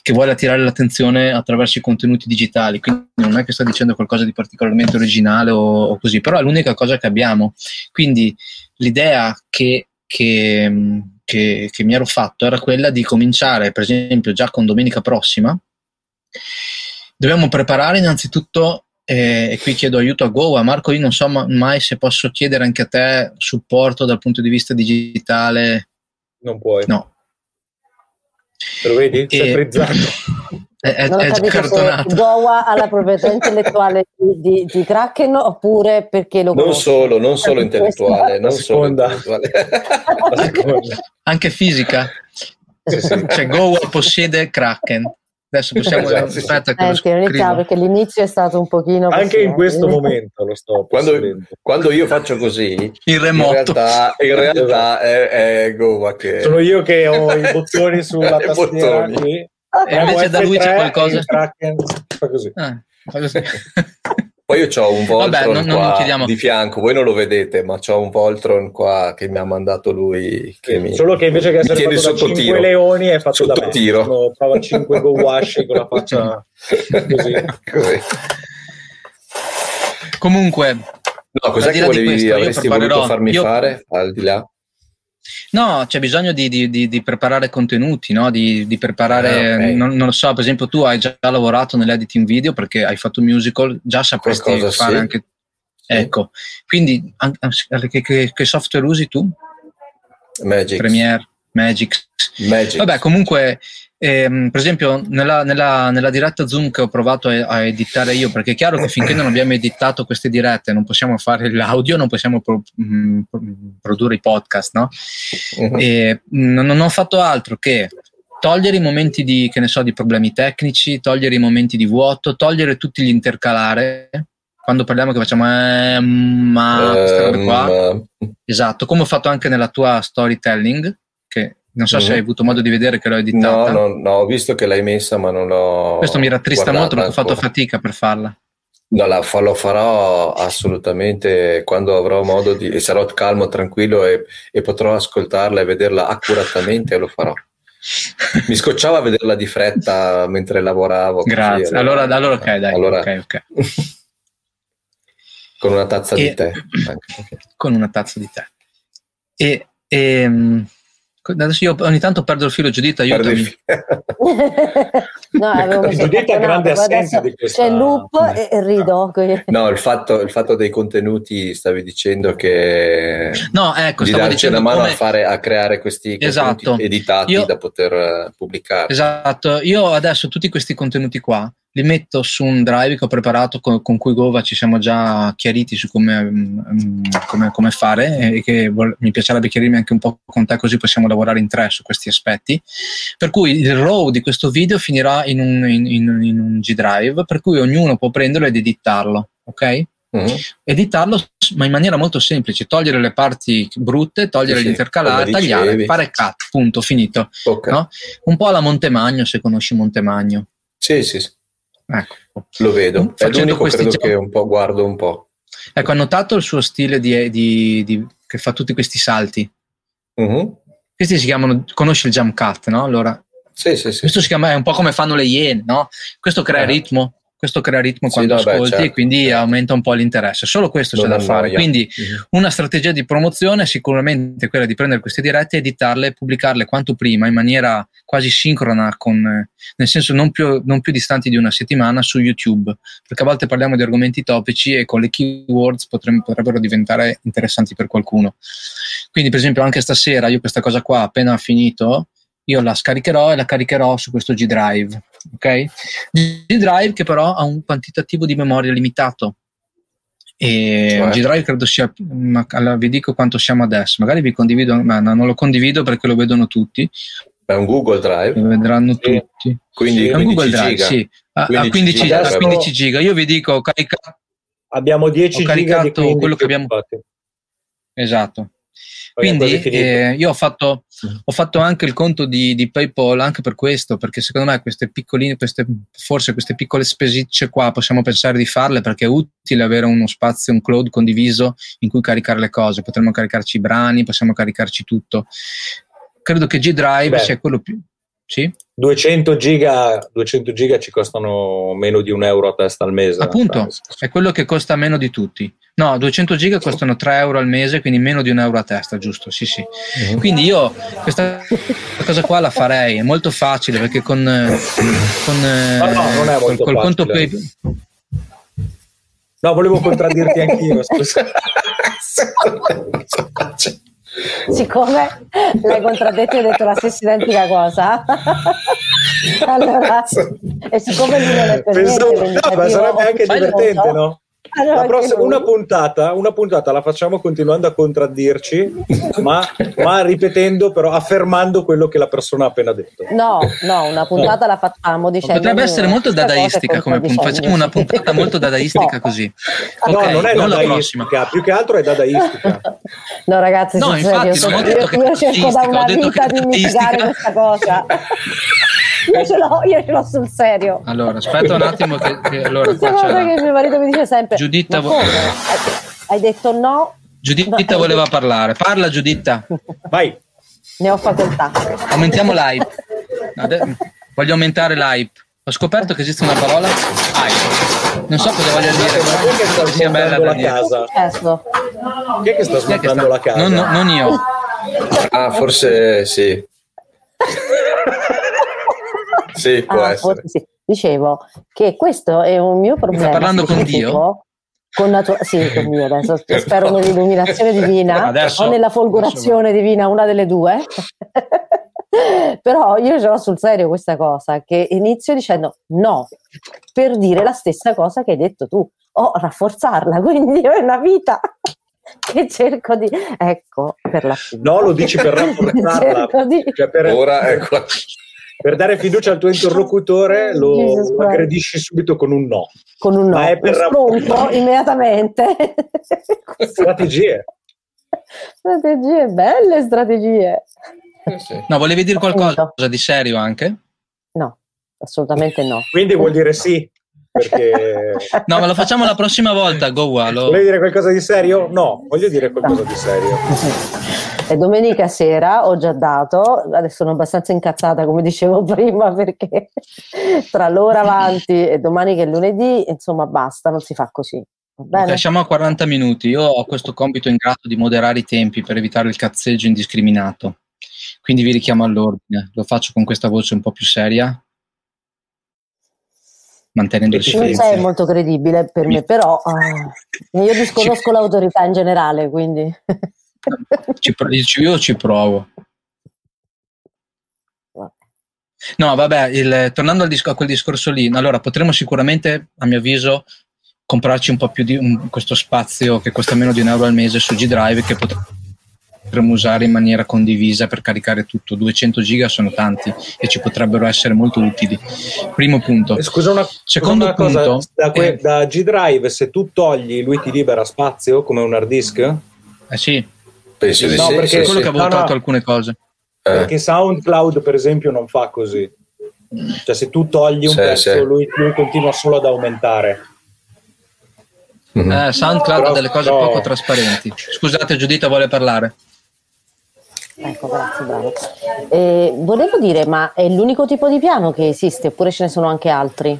che vuole attirare l'attenzione attraverso i contenuti digitali, quindi non è che sto dicendo qualcosa di particolarmente originale o, o così, però è l'unica cosa che abbiamo. Quindi l'idea che, che, che- che mi ero fatto era quella di cominciare, per esempio, già con domenica prossima. Dobbiamo preparare innanzitutto, eh, e qui chiedo aiuto a Goa. Marco, io non so ma- mai se posso chiedere anche a te supporto dal punto di vista digitale. non puoi No, lo vedi? sei E- frizzato è, è, non ho è capito se cartonato. Goa ha la proprietà intellettuale di, di, di Kraken oppure perché lo Non solo, non solo intellettuale, non solo seconda. intellettuale. Anche fisica. Sì, sì. Cioè, Goa possiede Kraken. Adesso possiamo. Esatto, sì, aspetta, che scrivo. perché l'inizio è stato un pochino anche così, in eh. questo momento lo sto Quando, quando io faccio così, In in remoto. realtà, in realtà è, è Goa che... sono io che ho i bottoni sulla tastiera bottoni. qui E invece da lui c'è F3 qualcosa? Kraken fa così Ah, fa così. Poi io ho un Voltron Vabbè, non- non qua chiediamo. di fianco, voi non lo vedete, ma ho un Voltron qua che mi ha mandato lui. Che mi... Solo che invece che essere fatto da sotto 5 tiro. leoni è fatto da Sotto me. tiro. Sono- Prova 5 go washi con la faccia così. Così. Comunque, No, cos'è che volevi, questo, io avresti voluto farmi io- fare al di là? No, c'è bisogno di, di- di- di preparare contenuti, no? di, di preparare, Ah, ok. non, non lo so, per esempio tu hai già lavorato nell'editing video perché hai fatto musical, già sapresti Qualcosa fare sì. anche... Sì. Ecco, quindi an- che, che- che software usi tu? Magic. Premiere, Magic? Magic. Vabbè, comunque, ehm, per esempio, nella, nella- nella diretta Zoom che ho provato a, a editare io, perché è chiaro che finché non abbiamo editato queste dirette non possiamo fare l'audio, non possiamo pro- mh, pro- produrre i podcast, no? Mhm. E non, non ho fatto altro che togliere i momenti di, che ne so, di problemi tecnici, togliere i momenti di vuoto, togliere tutti gli intercalare, quando parliamo che facciamo eh, ma queste robe qua. Ehm, Esatto, come ho fatto anche nella tua storytelling, non so se Mhm. hai avuto modo di vedere che l'ho no, editata. no, no, ho visto che l'hai messa, ma non l'ho. Questo mi rattrista molto perché ho fatto fatica per farla. No, la lo farò assolutamente quando avrò modo di. e sarò calmo, tranquillo e, e potrò ascoltarla e vederla accuratamente, lo farò. Mi scocciava vederla di fretta mentre lavoravo. così, Grazie. Allora, allora ok, dai. Allora- ok, ok. con una tazza E- di tè. anche. Con una tazza di tè. E, e, mm, adesso io ogni tanto perdo il filo, Giuditta, aiutami. il fi- no, avevo Giuditta è grande adesso di questa- C'è il loop e, e rido. No, il fatto, il fatto dei contenuti, stavi dicendo che No, ecco, di stavo darci dicendo una mano come... a, fare, a creare questi Esatto. contenuti editati Io- da poter eh, pubblicare. Esatto, io adesso tutti questi contenuti qua li metto su un drive che ho preparato con, con cui Gova ci siamo già chiariti su come, mm, come- come fare e che vol- mi piacerebbe chiarirmi anche un po' con te così possiamo lavorare in tre su questi aspetti. Per cui il RAW di questo video finirà in un, in- in- in un G Drive per cui ognuno può prenderlo ed editarlo, ok? Mhm. editarlo ma in maniera molto semplice, togliere le parti brutte, togliere Sì, l'intercalare, come tagliare, fare cut, punto, finito. Ok. No? Un po' alla Montemagno, se conosci Montemagno. Sì, sì, sì, Ecco. lo vedo. È Facendo l'unico questi credo giochi- che un po' guardo un po'. Ecco, ha notato il suo stile di, di- di- che fa tutti questi salti. Mhm. Questi si chiamano, conosci il jump cut, no? Allora, Sì, sì, sì. questo si chiama, è un po' come fanno le iene, no? Questo crea Eh. ritmo, questo crea ritmo Sì, quando beh, ascolti certo, e quindi certo. aumenta un po' l'interesse. Solo questo c'è Non da fare. annoia. Quindi Mhm. Una strategia di promozione è sicuramente quella di prendere queste dirette, editarle e pubblicarle quanto prima in maniera quasi sincrona, con, nel senso non più, non più distanti di una settimana su YouTube, perché a volte parliamo di argomenti topici e con le keywords potrem- potrebbero diventare interessanti per qualcuno. Quindi, per esempio, anche stasera io questa cosa qua appena finito, io la scaricherò e la caricherò su questo G Drive. Ok? G Drive che però ha un quantitativo di memoria limitato. E Cioè? G Drive credo sia, ma allora vi dico quanto siamo adesso. Magari vi condivido, ma no, non lo condivido perché lo vedono tutti, È un Google Drive, lo vedranno Sì. tutti. quindi È un 15 Google Drive, giga. sì, a, a 15 15, giga, a adesso- 15 giga. Io vi dico, ho caricato, Abbiamo 10 Ho giga di caricato 15, quello che abbiamo- infatti. esatto. Quindi eh, io ho fatto, ho fatto anche il conto di, di PayPal anche per questo, perché secondo me queste piccoline, queste, forse queste piccole spesicce qua possiamo pensare di farle perché è utile avere uno spazio, un cloud condiviso in cui caricare le cose. Potremmo caricarci i brani, possiamo caricarci tutto. Credo che G Drive Beh. sia quello più. Sì, 200 giga, 200 giga ci costano meno di un euro a testa al mese. appunto, Cioè, è quello che costa meno di tutti. No, 200 giga costano 3 euro al mese, quindi meno di un euro a testa, giusto? Sì, sì. Mhm. Quindi io questa cosa qua la farei, è molto facile perché con, eh, con, eh, No, no, non è col- col conto. PayPal. No, volevo contraddirti anch'io, scusa. Siccome l'hai contraddetto e hai detto la stessa identica cosa, allora, e siccome lui non è per Pensavo, niente no, ma sarebbe anche divertente, no? Allora, prossima- una, puntata, una puntata la facciamo continuando a contraddirci, ma, ma ripetendo, però affermando quello che la persona ha appena detto. No, no, una puntata la facciamo dicendo Potrebbe essere molto dadaistica come contraddicendo. Facciamo una puntata molto dadaistica No. così. No, Ok, non è non la prossima. dadaistica, più che altro è dadaistica. No, ragazzi, No, infatti, serio, non ho io, io è cerco da una ho detto vita che di mitigare questa cosa. Io ce l'ho, io ce l'ho sul serio. Allora, aspetta un attimo che, che allora Questa qua c'è che la- mio marito mi dice sempre. Giuditta "Ma vo-? Hai- detto no? Giuditta voleva parlare. Parla Giuditta. Vai, Ne ho facoltà. Aumentiamo l'hype. Ade- Voglio aumentare l'hype. Ho scoperto che esiste una parola hype. Non so cosa voglia dire, ma chi è che sta sia bella smontando da la dire. casa? Chi è che sta smontando sta- la casa? Non, non- non io. Ah, forse sì. Sì, può Ah, essere. forse sì. Dicevo che questo è un mio problema. parlando con. Dio? Con natura- sì, con Dio adesso spero nell'illuminazione divina Adesso- o nella folgorazione divina, una delle due. Però io ce l'ho sul serio questa cosa che inizio dicendo no, per dire la stessa cosa che hai detto tu, o rafforzarla, quindi io è una vita che cerco di... Ecco, per la No, lo dici per rafforzarla. Cerco di- Cioè per- Ora ecco. Per dare fiducia al tuo interlocutore lo, aggredisci subito con un no. Con un no, Ma è per stronco immediatamente. Strategie. strategie, belle strategie. Eh, sì. No, volevi dire qualcosa di serio anche? No, assolutamente no. Quindi vuol dire sì, perché... No, ma lo facciamo la prossima volta, Goa. Lo... Volevi dire qualcosa di serio? No, voglio dire qualcosa di serio. E domenica sera ho già dato, adesso sono abbastanza incazzata come dicevo prima perché tra l'ora avanti e domani che è lunedì, insomma basta, non si fa così. Siamo a 40 minuti. Io ho questo compito ingrato di moderare i tempi per evitare il cazzeggio indiscriminato. Quindi vi richiamo all'ordine. Lo faccio con questa voce un po' più seria, mantenendo il Non Non sei silenzio. molto credibile per me, però ah, io disconosco l'autorità in generale, quindi Ci pro- ci- io ci provo. No, vabbè, il- tornando al disco- a quel discorso lì, allora potremmo sicuramente, a mio avviso, comprarci un po' più di un- questo spazio che costa meno di un euro al mese su G Drive che potremmo usare in maniera condivisa per caricare tutto. 200 giga sono tanti e ci potrebbero essere molto utili. Primo punto. Scusa una, Secondo una cosa, punto, da, que- eh. da G Drive se tu togli lui ti libera spazio come un hard disk? Eh sì, Penso di No, sì. perché sì, quello sì. che avevo No, no. tolto alcune cose. Eh, Perché SoundCloud per esempio non fa così. Cioè se tu togli un Sì, pezzo sì. Lui, lui continua solo ad aumentare. mhm. Eh, SoundCloud ha delle cose no. poco trasparenti. Scusate, Giuditta vuole parlare. Ecco, grazie, bravo. Eh, volevo dire, ma è l'unico tipo di piano che esiste oppure ce ne sono anche altri?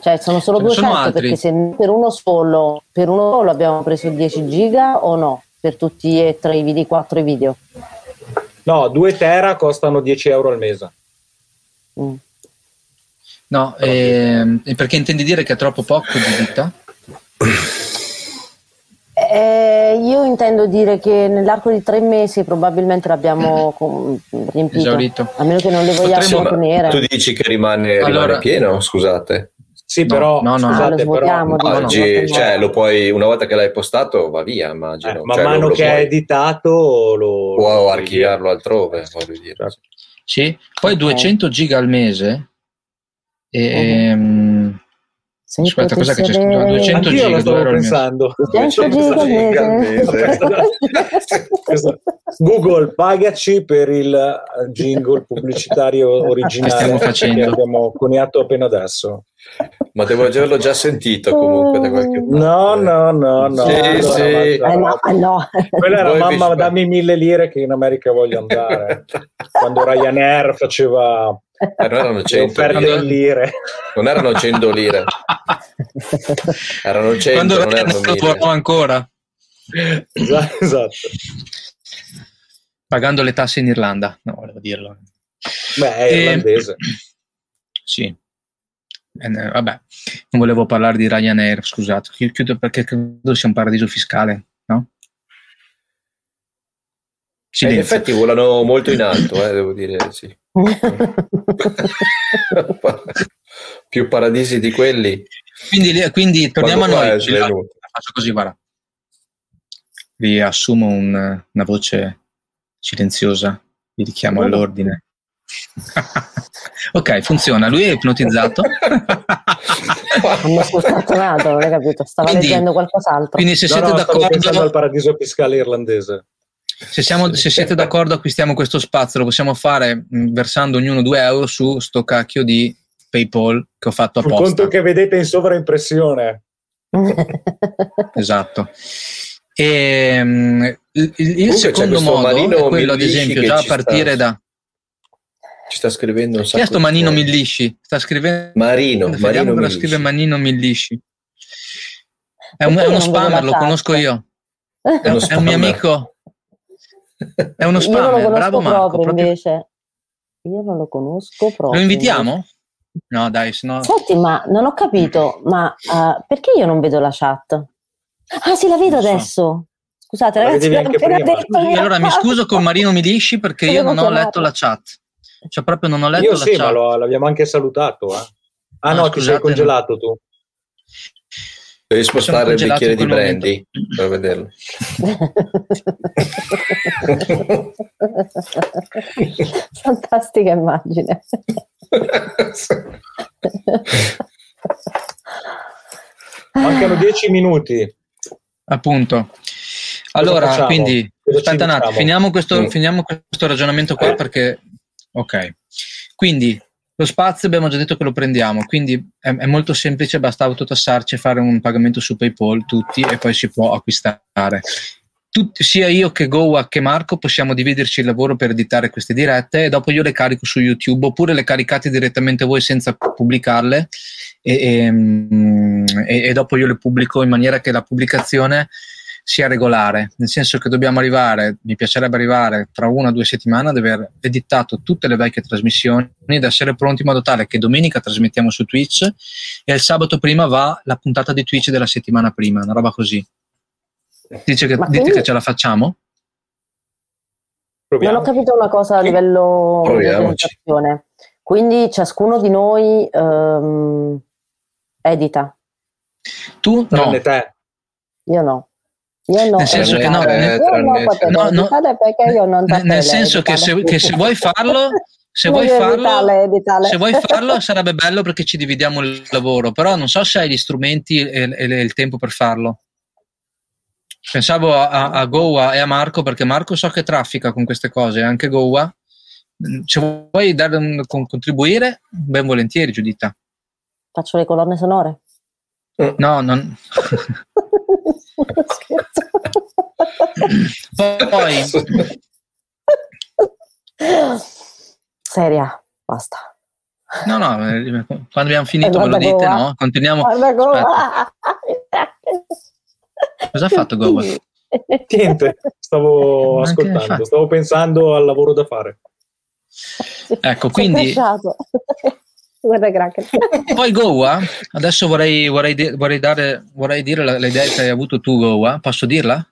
Cioè sono solo Ce ne sono 200 altri. perché se per uno solo, per uno solo abbiamo preso 10 giga o no? Per tutti e tre i video, quattro i video? No, 2 tera costano 10 euro al mese. Mm. No, ehm, e perché intendi dire che è troppo poco, Giuditta? Eh, io intendo dire che nell'arco di tre mesi probabilmente l'abbiamo com- riempito, Esaurito. a meno che non le vogliamo Potremmo- tenere. Tu dici che rimane, Allora- rimane pieno? Scusate. Sì, No, però no, no, no. Ah, lo scusate, svuotiamo, però, no, Oggi, no, cioè, no. lo puoi, una volta che l'hai postato, va via, immagino. eh, man Cioè, lo- mano lo che è puoi- editato lo, può lo- archiviarlo altrove, voglio dire. Certo. Sì, poi Ok. 200 giga al mese. Ehm, Se Aspetta, cos'è che c'è scritto? avere- 200 Anch'io giga, lo stavo pensando. 200 giga al giga al mese. Questo- Google, pagaci per il eh, jingle pubblicitario originale Che stiamo facendo. che abbiamo coniato appena adesso. Ma devo averlo già sentito comunque da qualche parte. No, no, no, no. Sì, Allora, sì. Eh no, no. Quella era Voi mamma, dammi mille lire che in America voglio andare. Quando Ryanair faceva Eh, non erano le 100 offerte lire. lire. Non erano 100 lire. Erano 100, Quando non erano non 1000. lavorava ancora, Esatto. esatto. pagando le tasse in Irlanda. No, volevo dirlo. Beh, è E- irlandese. Sì. Eh, vabbè, non volevo parlare di Ryanair, scusate. Chi- Chiudo perché credo sia un paradiso fiscale, no? Eh, in Silenzio. effetti volano molto in alto, eh, devo dire, sì. Più paradisi di quelli. Quindi, quindi torniamo a Quando noi. vai, svenuto. Faccio così, guarda. Riassumo un- una voce silenziosa, vi richiamo all'ordine. ok, funziona. Lui è ipnotizzato. Hanno sfortunato, non hai capito? Stava Quindi- leggendo qualcos'altro. Quindi se No, siete no, stavo pensando al d'accordo, paradiso fiscale irlandese. Se, siamo- se siete d'accordo acquistiamo questo spazio, lo possiamo fare mh, versando ognuno 2 euro su sto cacchio di PayPal che ho fatto apposta. conto che vedete in sovraimpressione. Esatto. E, mm, il, il- secondo questo modo Marino è quello, ad esempio, già a ci sta- partire da. Ci sta scrivendo un Chi sacco è sto di Manino. Millisci? Sta scrivendo. Marino, Vediamo Marino cosa Millisci. scrive Manino Millisci. È, un- è uno spammer, lo conosco io. È, Uno è un mio amico. È uno Io non lo spammer, conosco bravo Marco. proprio, proprio- invece. Io non lo conosco proprio. Lo invitiamo? No, dai, sennò. Senti, ma non ho capito, ma eh, perché io non vedo la chat? Ah, sì, la vedo Non so. adesso. Scusate, La ragazzi, detto io. allora mi scuso con Marino Milisci perché io non ho letto la chat. Cioè, proprio non ho letto Io la sì, chat. ma lo- l'abbiamo anche salutato. eh. Ah Ah, no, ti sei scusate, congelato tu. Devi spostare il bicchiere di brandy per vederlo. Fantastica immagine. Mancano dieci minuti. Appunto. Allora, quindi, aspetta un attimo, finiamo questo, Mm. finiamo questo ragionamento qua Eh. perché, ok. Quindi, lo spazio abbiamo già detto che lo prendiamo, quindi è, è molto semplice, basta autotassarci e fare un pagamento su PayPal tutti e poi si può acquistare. Tutti, sia io che Goa che Marco possiamo dividerci il lavoro per editare queste dirette e dopo io le carico su YouTube oppure le caricate direttamente voi senza pubblicarle e, e, mm, e- e dopo io le pubblico in maniera che la pubblicazione sia regolare, nel senso che dobbiamo arrivare, mi piacerebbe arrivare tra una o due settimane ad aver editato tutte le vecchie trasmissioni ed essere pronti in modo tale che domenica trasmettiamo su Twitch e il sabato prima va la puntata di Twitch della settimana prima, una roba così. Dice che, dite quindi- che ce la facciamo? Non Proviamo. ho capito una cosa a livello di Proviamoci. organizzazione. Quindi ciascuno di noi ehm, edita. Tu no. Io no. Io no. Nel senso che no, editare. nel- Io non nel- potevo no, no. perché io non Nel- senso che se, che se vuoi farlo, se vuoi farlo, se vuoi farlo sarebbe bello perché ci dividiamo il lavoro, però non so se hai gli strumenti e, e- e il tempo per farlo. Pensavo a, a- a Goa e a Marco perché Marco so che traffica con queste cose, anche Goa. Se vuoi dare un, con- contribuire, ben volentieri, Giuditta. Faccio le colonne sonore. No, non... Scherzo. Poi, Seria, basta. no, no, eh, quando abbiamo finito me lo dite, Goa. no? Continuiamo. Cosa ha fatto Goa? Niente, stavo Anche ascoltando, stavo pensando al lavoro da fare. Ecco, quindi. Guarda Kraken. poi Goa, adesso vorrei, vorrei, di- vorrei dare, vorrei dire la- l'idea che hai avuto tu, Goa. Posso dirla?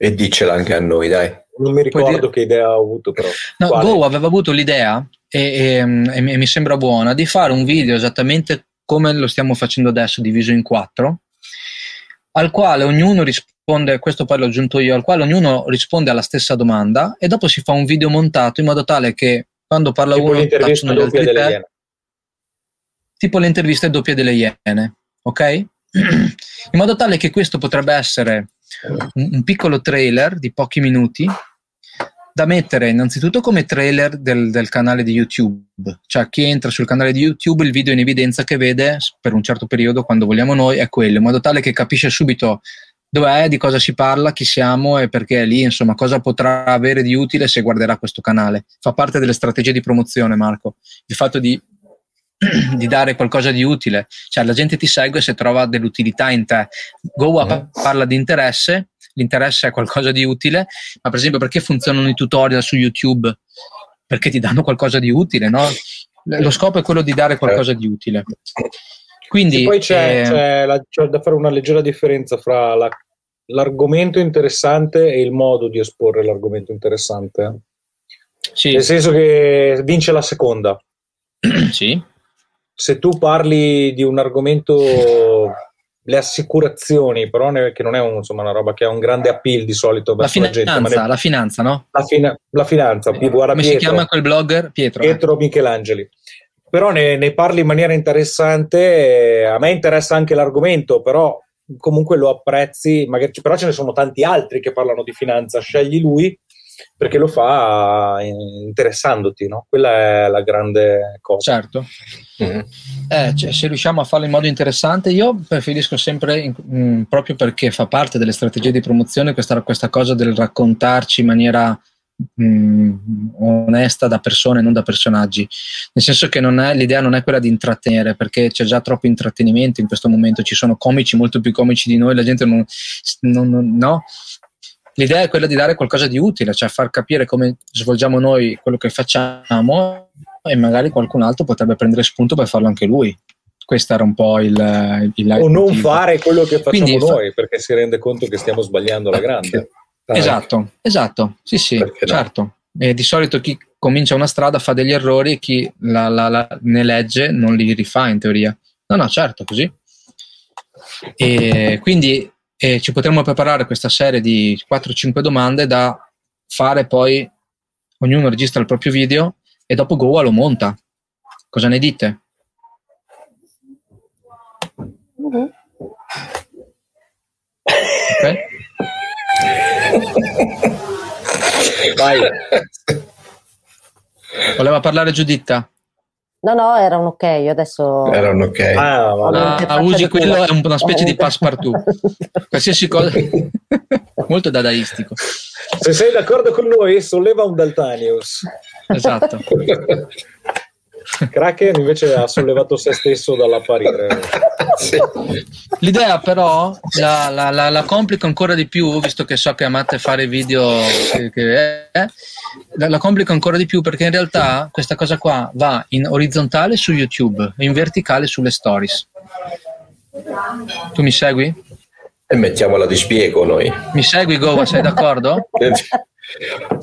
E dicela anche a noi, dai. Non mi ricordo dire- che idea ho avuto, però. No, Quale? Go aveva avuto l'idea e, e- e mi, e mi sembra buona di fare un video esattamente come lo stiamo facendo adesso, diviso in quattro, al quale ognuno risponde, questo poi l'ho aggiunto io, al quale ognuno risponde alla stessa domanda e dopo si fa un video montato in modo tale che quando parla Tipo uno l'intervista doppia delle tre, Iene. tipo le interviste doppie delle Iene, ok? In modo tale che questo potrebbe essere un, un piccolo trailer di pochi minuti da mettere innanzitutto come trailer del, del canale di YouTube, cioè chi entra sul canale di YouTube il video in evidenza che vede per un certo periodo quando vogliamo noi è quello, in modo tale che capisce subito dove è, di cosa si parla, chi siamo e perché è lì, insomma, cosa potrà avere di utile se guarderà questo canale. Fa parte delle strategie di promozione, Marco, il fatto di, di dare qualcosa di utile, cioè la gente ti segue se trova dell'utilità in te. Goa Mm. pa- parla di interesse, l'interesse è qualcosa di utile, ma per esempio perché funzionano i tutorial su YouTube? Perché ti danno qualcosa di utile, no? Lo scopo è quello di dare qualcosa di utile. Quindi E poi c'è, eh, c'è la- c'è da fare una leggera differenza fra la- l'argomento interessante e il modo di esporre l'argomento interessante. sì, Nel senso che vince la seconda. sì, Se tu parli di un argomento, le assicurazioni, però ne- che non è un- insomma, una roba che ha un grande appeal di solito la verso la, gente, finanza, ne- la finanza, no? la, fina- la finanza, guarda Come si Pietro. chiama quel blogger? Pietro. eh. Pietro Michelangeli. Però ne, ne parli in maniera interessante, eh, a me interessa anche l'argomento, però comunque lo apprezzi, magari, però ce ne sono tanti altri che parlano di finanza, scegli lui perché lo fa eh, interessandoti, no? Quella è la grande cosa. Certo. Mm. Eh, cioè, se riusciamo a farlo in modo interessante, io preferisco sempre, in- mm, proprio perché fa parte delle strategie di promozione, questa, questa cosa del raccontarci in maniera mm, onesta da persone, non da personaggi. Nel senso che non è, l'idea non è quella di intrattenere, perché c'è già troppo intrattenimento in questo momento, ci sono comici molto più comici di noi, la gente non, non- non- no. L'idea è quella di dare qualcosa di utile, cioè far capire come svolgiamo noi quello che facciamo e magari qualcun altro potrebbe prendere spunto per farlo anche lui. Questo era un po' il, il O non fare quello che facciamo Quindi noi, perché si rende conto che stiamo sbagliando alla grande. Esatto, esatto, sì, sì, Perché no? certo. E di solito chi comincia una strada fa degli errori e chi la, la- la- ne legge non li rifà in teoria. No, no, certo, così. E quindi eh, ci potremmo preparare questa serie di 4-5 domande da fare poi, ognuno registra il proprio video e dopo Goa lo monta. Cosa ne dite? Mhm. Vai. Voleva parlare Giuditta? No, no, era un ok, io adesso... Erano ok. Ah, vabbè. Ah, usi quello, è una specie di passepartout. Qualsiasi cosa. Molto dadaistico. Se sei d'accordo con noi, solleva un Daltanius. Esatto. Kraken invece ha sollevato se stesso dall'apparire. Sì. L'idea però la, la- la- la complico ancora di più, visto che so che amate fare video, che- che è, la, la complico ancora di più perché in realtà questa cosa qua va in orizzontale su YouTube e in verticale sulle stories. Tu mi segui? E mettiamola di spiego noi. Mi segui Goa, sei d'accordo?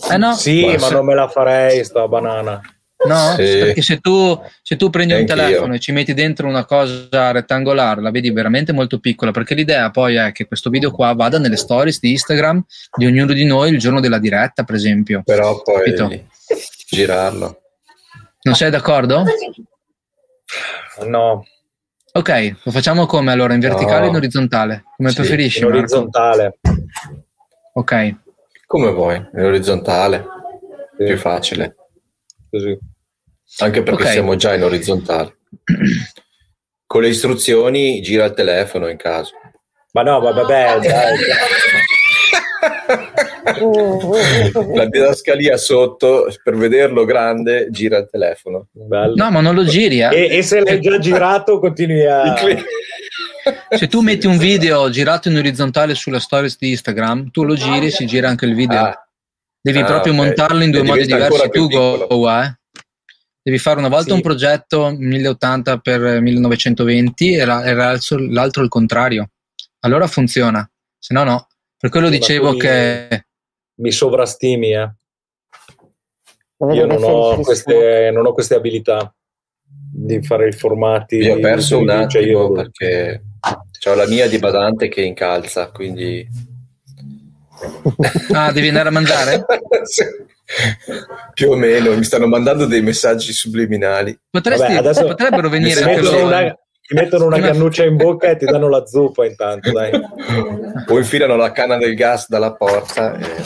Eh no, Sì, Ma ma se- non me la farei sta banana. No? Sì. perché se tu, se tu prendi un Anch'io. telefono e ci metti dentro una cosa rettangolare, la vedi veramente molto piccola, perché l'idea poi è che questo video qua vada nelle stories di Instagram di ognuno di noi il giorno della diretta, per esempio. Però poi Capito? girarlo. Non sei d'accordo? No, Ok, lo facciamo come allora, in verticale No. o in orizzontale? Come Sì, preferisci? in Marco? orizzontale. Ok, Come vuoi, in orizzontale, Sì, più facile. così. Anche perché Ok. siamo già in orizzontale. Con le istruzioni gira il telefono in caso. Ma no, ma vabbè, dai. La didascalia sotto, per vederlo grande, gira il telefono. Bello. no, ma non lo giri, eh. E, e se l'hai già girato, continui a. Se tu metti un video girato in orizzontale sulle stories di Instagram, tu lo giri e si gira anche il video. Ah, Devi Ah, proprio ok. montarlo in due E modi diversi. Tu, piccolo. Goa, eh. Devi fare una volta Sì. un progetto 1080 per 1920 e la- e l'altro, l'altro il contrario. Allora funziona, se no no. Per quello Sì, dicevo che... Mi sovrastimi, eh. Io non ho, queste, non ho queste abilità di fare i formati. Io ho perso un cioè attimo io- perché ho la mia di badante che incalza, quindi... Ah, devi andare a mangiare? Sì. Più o meno, mi stanno mandando dei messaggi subliminali. Potresti, Vabbè, adesso potrebbero venire ti anche mettono, loro. una, ti mettono una cannuccia in bocca e ti danno la zuppa intanto, dai. Poi infilano la canna del gas dalla porta. e-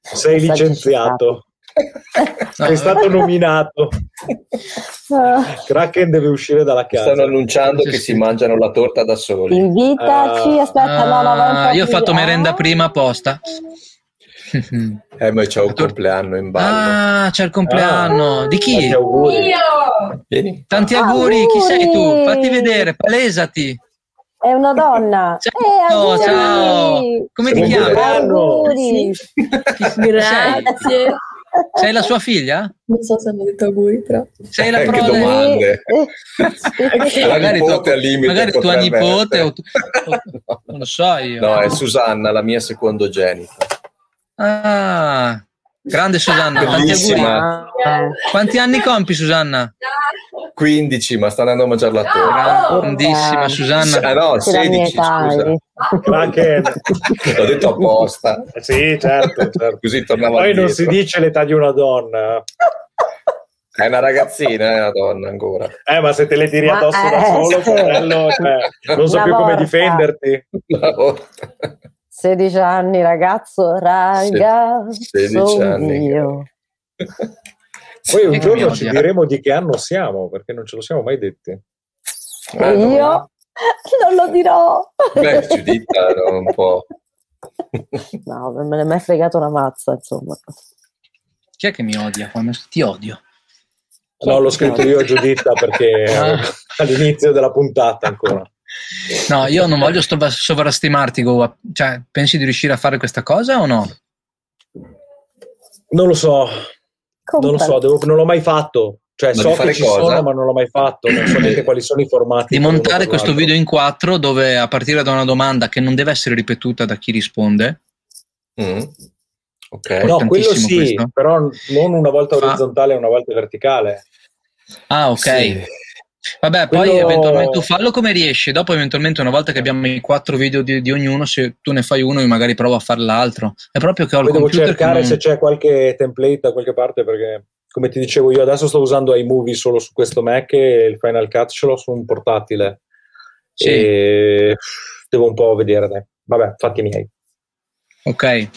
Sei licenziato. Sei stato nominato. Ah, Kraken deve uscire dalla casa. Stanno annunciando che si mangiano la torta da soli. Invitaci, Ah. aspetta, no, no, Ah, io ho fatto merenda Ah. prima apposta. Eh, ma c'è un compleanno in ballo. Ah, c'è il compleanno. Di chi? Tanti auguri. Vieni. Tanti auguri. Chi sei tu? Auguri. Fatti vedere, palesati. È una donna. Ciao, Eh, auguri. ciao. Come ti Buon chiami? Auguri. Grazie. Sei la sua figlia? Non so se hanno detto auguri, però. Sei la Eh, che prole? domande. Sì. La Magari nipote tua- al limite magari tua nipote o tu- o- non lo so io. No, è Susanna, la mia secondogenita. Ah, grande Susanna, auguri. Bellissima. Quanti anni compi Susanna? 15, ma sta andando a mangiare la torta. Grandissima Ah Susanna. no, sei la mia 16, età, scusa. Kraken. L'ho detto apposta, Sì, certo, certo. così tornava Poi non si dice l'età di una donna. È una ragazzina, è una donna ancora. Eh, ma se te le tiri Ma- addosso da eh, solo, sì. fratello, cioè, non so più come volta. difenderti. Una volta. 16 anni, ragazzo, ragazzo 16 anni. mio. Poi un giorno ci odia. diremo di che anno siamo, perché non ce lo siamo mai detti. Ah, E no. io non lo dirò. Beh, Giuditta era un po'... No, non me ne è mai fregato una mazza, insomma. Chi è che mi odia? qua? Ti odio. No, l'ho scritto io a Giuditta perché Ah. all'inizio della puntata ancora. No, io non voglio sto- sovrastimarti, Goa. Cioè, pensi di riuscire a fare questa cosa o no? Non lo so, non lo so, devo- non l'ho mai fatto. Cioè, Ma so che ci cosa? sono, ma non l'ho mai fatto. Non so neanche quali sono i formati. Di montare questo video in quattro dove a partire da una domanda che non deve essere ripetuta da chi risponde. Mm. Ok. No, quello sì, questo. però non una volta Fa- orizzontale e una volta verticale. Ah, ok. Sì. Vabbè, poi Quello- eventualmente tu fallo come riesci. Dopo, eventualmente, una volta che abbiamo i quattro video di, di ognuno, se tu ne fai uno, io magari provo a fare l'altro. È proprio che ho il Poi devo computer che cercare non- se c'è qualche template da qualche parte perché, come ti dicevo, io adesso sto usando iMovie solo su questo Mac e il Final Cut ce l'ho su un portatile. Sì. E devo un po' vedere, dai. Vabbè, fatti miei. Ok.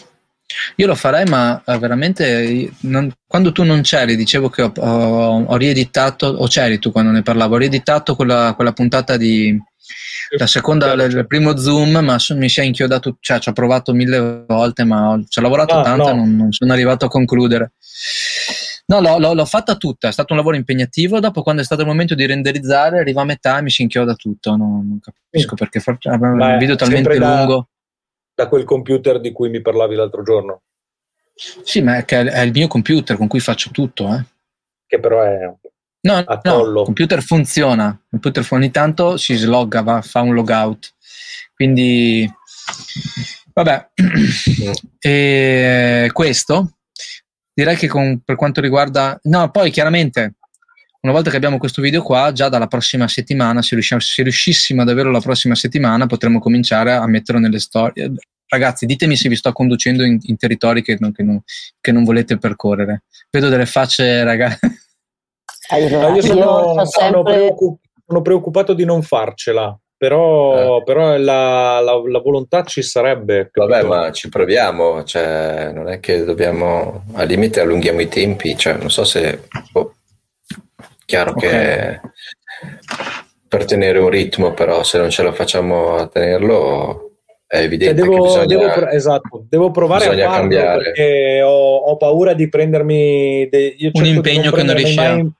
Io lo farei, ma eh, veramente non- quando tu non c'eri, dicevo che ho, ho- ho rieditato, o c'eri tu quando ne parlavo, ho rieditato quella, quella puntata di la seconda, il, il primo zoom, ma mi si è inchiodato, cioè ci ho provato mille volte, ma ho, ci ho lavorato Ah, tanto e no. non, non sono arrivato a concludere. No, l'ho, l'ho- l'ho fatta tutta, è stato un lavoro impegnativo. Dopo, quando è stato il momento di renderizzare, arriva a metà e mi si inchioda tutto. No, non capisco perché aveva Ma un è video talmente lungo. Da quel computer di cui mi parlavi l'altro giorno, Sì, ma è, che è il mio computer con cui faccio tutto. Eh. che però è No, no, il computer funziona. Il computer ogni tanto si slogga, va, fa un logout. Quindi, vabbè, e questo direi che con- per quanto riguarda, no, poi chiaramente. Una volta che abbiamo questo video qua, già dalla prossima settimana, se, riusciamo- se riuscissimo ad averlo la prossima settimana, potremmo cominciare a metterlo nelle storie. Ragazzi, ditemi se vi sto conducendo in, in territori che non, che non- che non volete percorrere. Vedo delle facce, ragazzi. Allora, io sono, io sono preoccup- sono preoccupato di non farcela, però, però la, la- la volontà ci sarebbe. Vabbè, capito? ma ci proviamo, cioè, non è che dobbiamo, al limite allunghiamo i tempi, cioè, non so se... boh, chiaro Ok. che per tenere un ritmo, però se non ce la facciamo a tenerlo è Cioè, evidente che devo, bisogna... devo pro- esatto, devo provare a cambiare. perché ho, ho paura di prendermi de- di impegno che non riesci a- mai-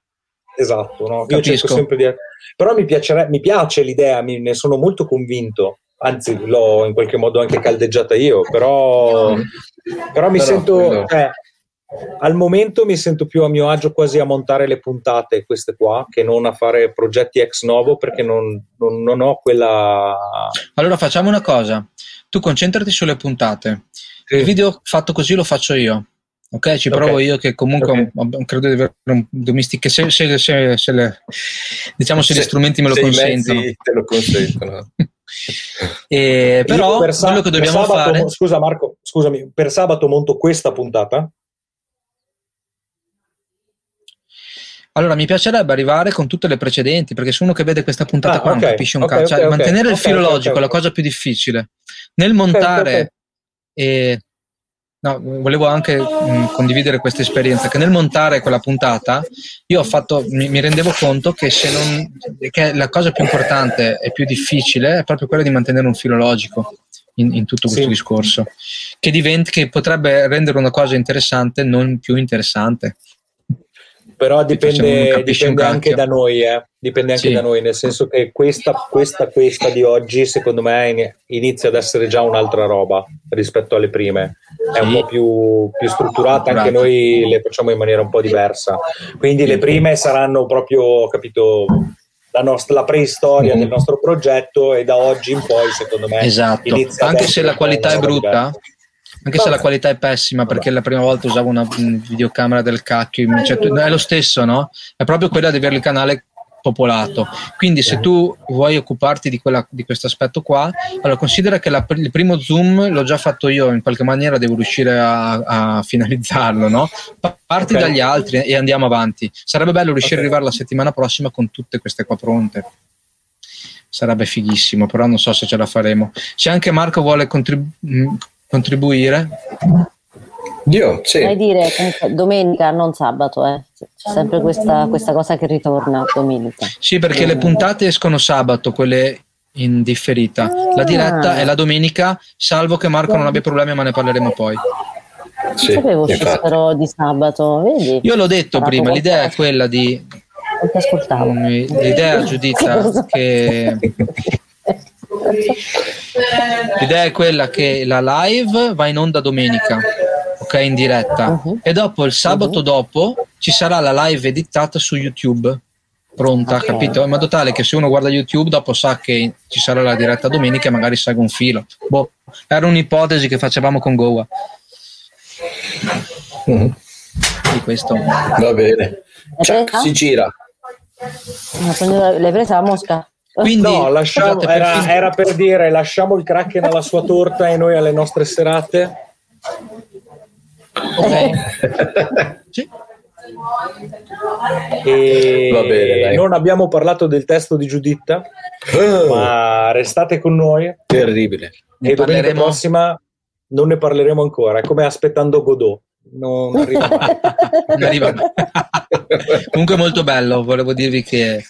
Esatto, no? io cerco sempre di... Però mi, piacere- mi piace l'idea, mi- ne sono molto convinto, anzi l'ho in qualche modo anche caldeggiata io, però, però mi Però sento... quello- cioè, al momento mi sento più a mio agio quasi a montare le puntate, queste qua, che non a fare progetti ex novo perché non, non- non ho quella... Allora facciamo una cosa, tu concentrati sulle puntate, il video fatto così lo faccio io, ok? Ci Ok. provo io che comunque Ok. ho- ho- credo di avere un domestiche, se, se- se- se le, diciamo se, gli strumenti me lo consentono. te lo consentono. E, però Io per quello che dobbiamo sabato- fare... Scusa Marco, scusami, per sabato monto questa puntata. Allora, mi piacerebbe arrivare con tutte le precedenti, perché se uno che vede questa puntata Ah, qua ok, non capisce un ok, cazzo. Cioè, ok, ok. mantenere il filo logico è la cosa più difficile. Nel montare, e no, volevo anche mh, condividere questa esperienza, che nel montare quella puntata io ho fatto, mi, mi rendevo conto che, se non, che la cosa più importante e più difficile è proprio quella di mantenere un filo logico. In, in tutto questo Sì. discorso che, diventa, che potrebbe rendere una cosa interessante non più interessante Però dipende, dipende anche da noi, eh. dipende anche Sì. da noi, nel senso che questa, questa, questa di oggi, secondo me, in- inizia ad essere già un'altra roba rispetto alle prime. È un po' più, più strutturata, anche noi le facciamo in maniera un po' diversa. Quindi le prime saranno proprio, capito, la, nostra, la preistoria Mm. del nostro progetto e da oggi in poi, secondo me, Esatto, anche se la qualità è brutta, diversa. Anche se la qualità è pessima, perché la prima volta usavo una mm, videocamera del cacchio, cioè, è lo stesso, no? È proprio quella di avere il canale popolato. Quindi se tu vuoi occuparti di, quella, di questo aspetto qua, allora considera che la- il primo zoom l'ho già fatto io, in qualche maniera devo riuscire a, a finalizzarlo, no? Pa- Parti Ok. dagli altri e andiamo avanti. Sarebbe bello riuscire Ok. ad arrivare la settimana prossima con tutte queste qua pronte. Sarebbe fighissimo, però non so se ce la faremo. Se anche Marco vuole contrib- mh, contribuire, Io, sì. Vorrei dire domenica, non sabato, eh. c'è sempre questa, questa cosa che ritorna domenica. sì, perché le puntate escono sabato, quelle in differita. La diretta è la domenica, salvo che Marco non abbia problemi, ma ne parleremo poi. Non Sì, sapevo infatti. fossero di sabato, vedi? Io l'ho detto Sarà prima, l'idea è quella di. Non mm, L'idea, Giuditta, che. L'idea è quella che la live va in onda domenica, ok, in diretta, Mhm. e dopo il sabato Mhm. dopo ci sarà la live editata su YouTube, pronta, Ok. capito? In modo tale che se uno guarda YouTube dopo sa che ci sarà la diretta domenica e magari segue un filo. Boh, era un'ipotesi che facevamo con Goa Mhm. di questo. Va bene. Ciao, si gira. L'hai presa la mosca? Quindi, No, lasciamo- era, era per dire lasciamo il Kraken alla sua torta e noi alle nostre serate. ok. Sì. E Va bene, dai. non abbiamo parlato del testo di Giuditta, Oh, ma restate con noi e terribile. Ne domenica parleremo- prossima non ne parleremo ancora. È come aspettando Godot. Non arriva mai. Non arriva mai. Comunque molto bello, volevo dirvi che,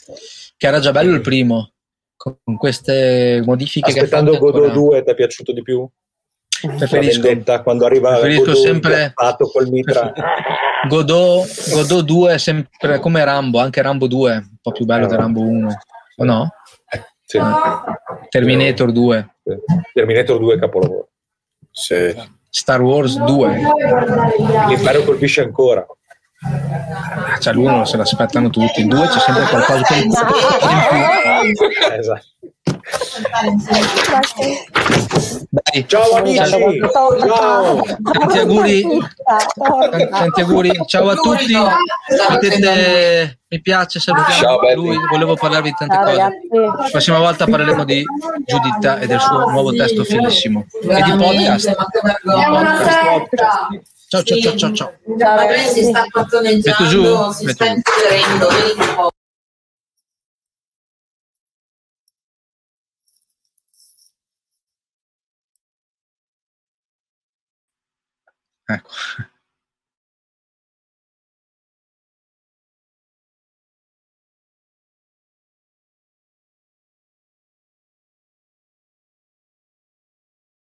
che era già bello il primo, con queste modifiche Aspettando Godot ancora. 2 ti è piaciuto di più? Preferisco, quando arriva preferisco Godot sempre- col mitra. Godot, Godot 2 è sempre come Rambo, anche Rambo 2 è un po' più bello Eh, di Rambo 1, o no? Sì. Terminator 2, Terminator 2 capolavoro. Sì. Star Wars 2, L'impero colpisce ancora. Cioè l'uno se l'aspettano tutti, il 2 c'è sempre qualcosa che. Esatto. Dai, Ciao amici, ciao. tanti auguri, tanti auguri, ciao a tutti, mettete mi piace, salutiamo Ciao, lui, volevo parlarvi di tante Ciao cose. ragazzi. La prossima volta parleremo di Giuditta e del suo nuovo testo fighissimo e di podcast. Una festa. Ciao ciao ciao ciao ciao. Ciao Magari si sta pattoneggiando, si sta. Vedi un po'. Ecco.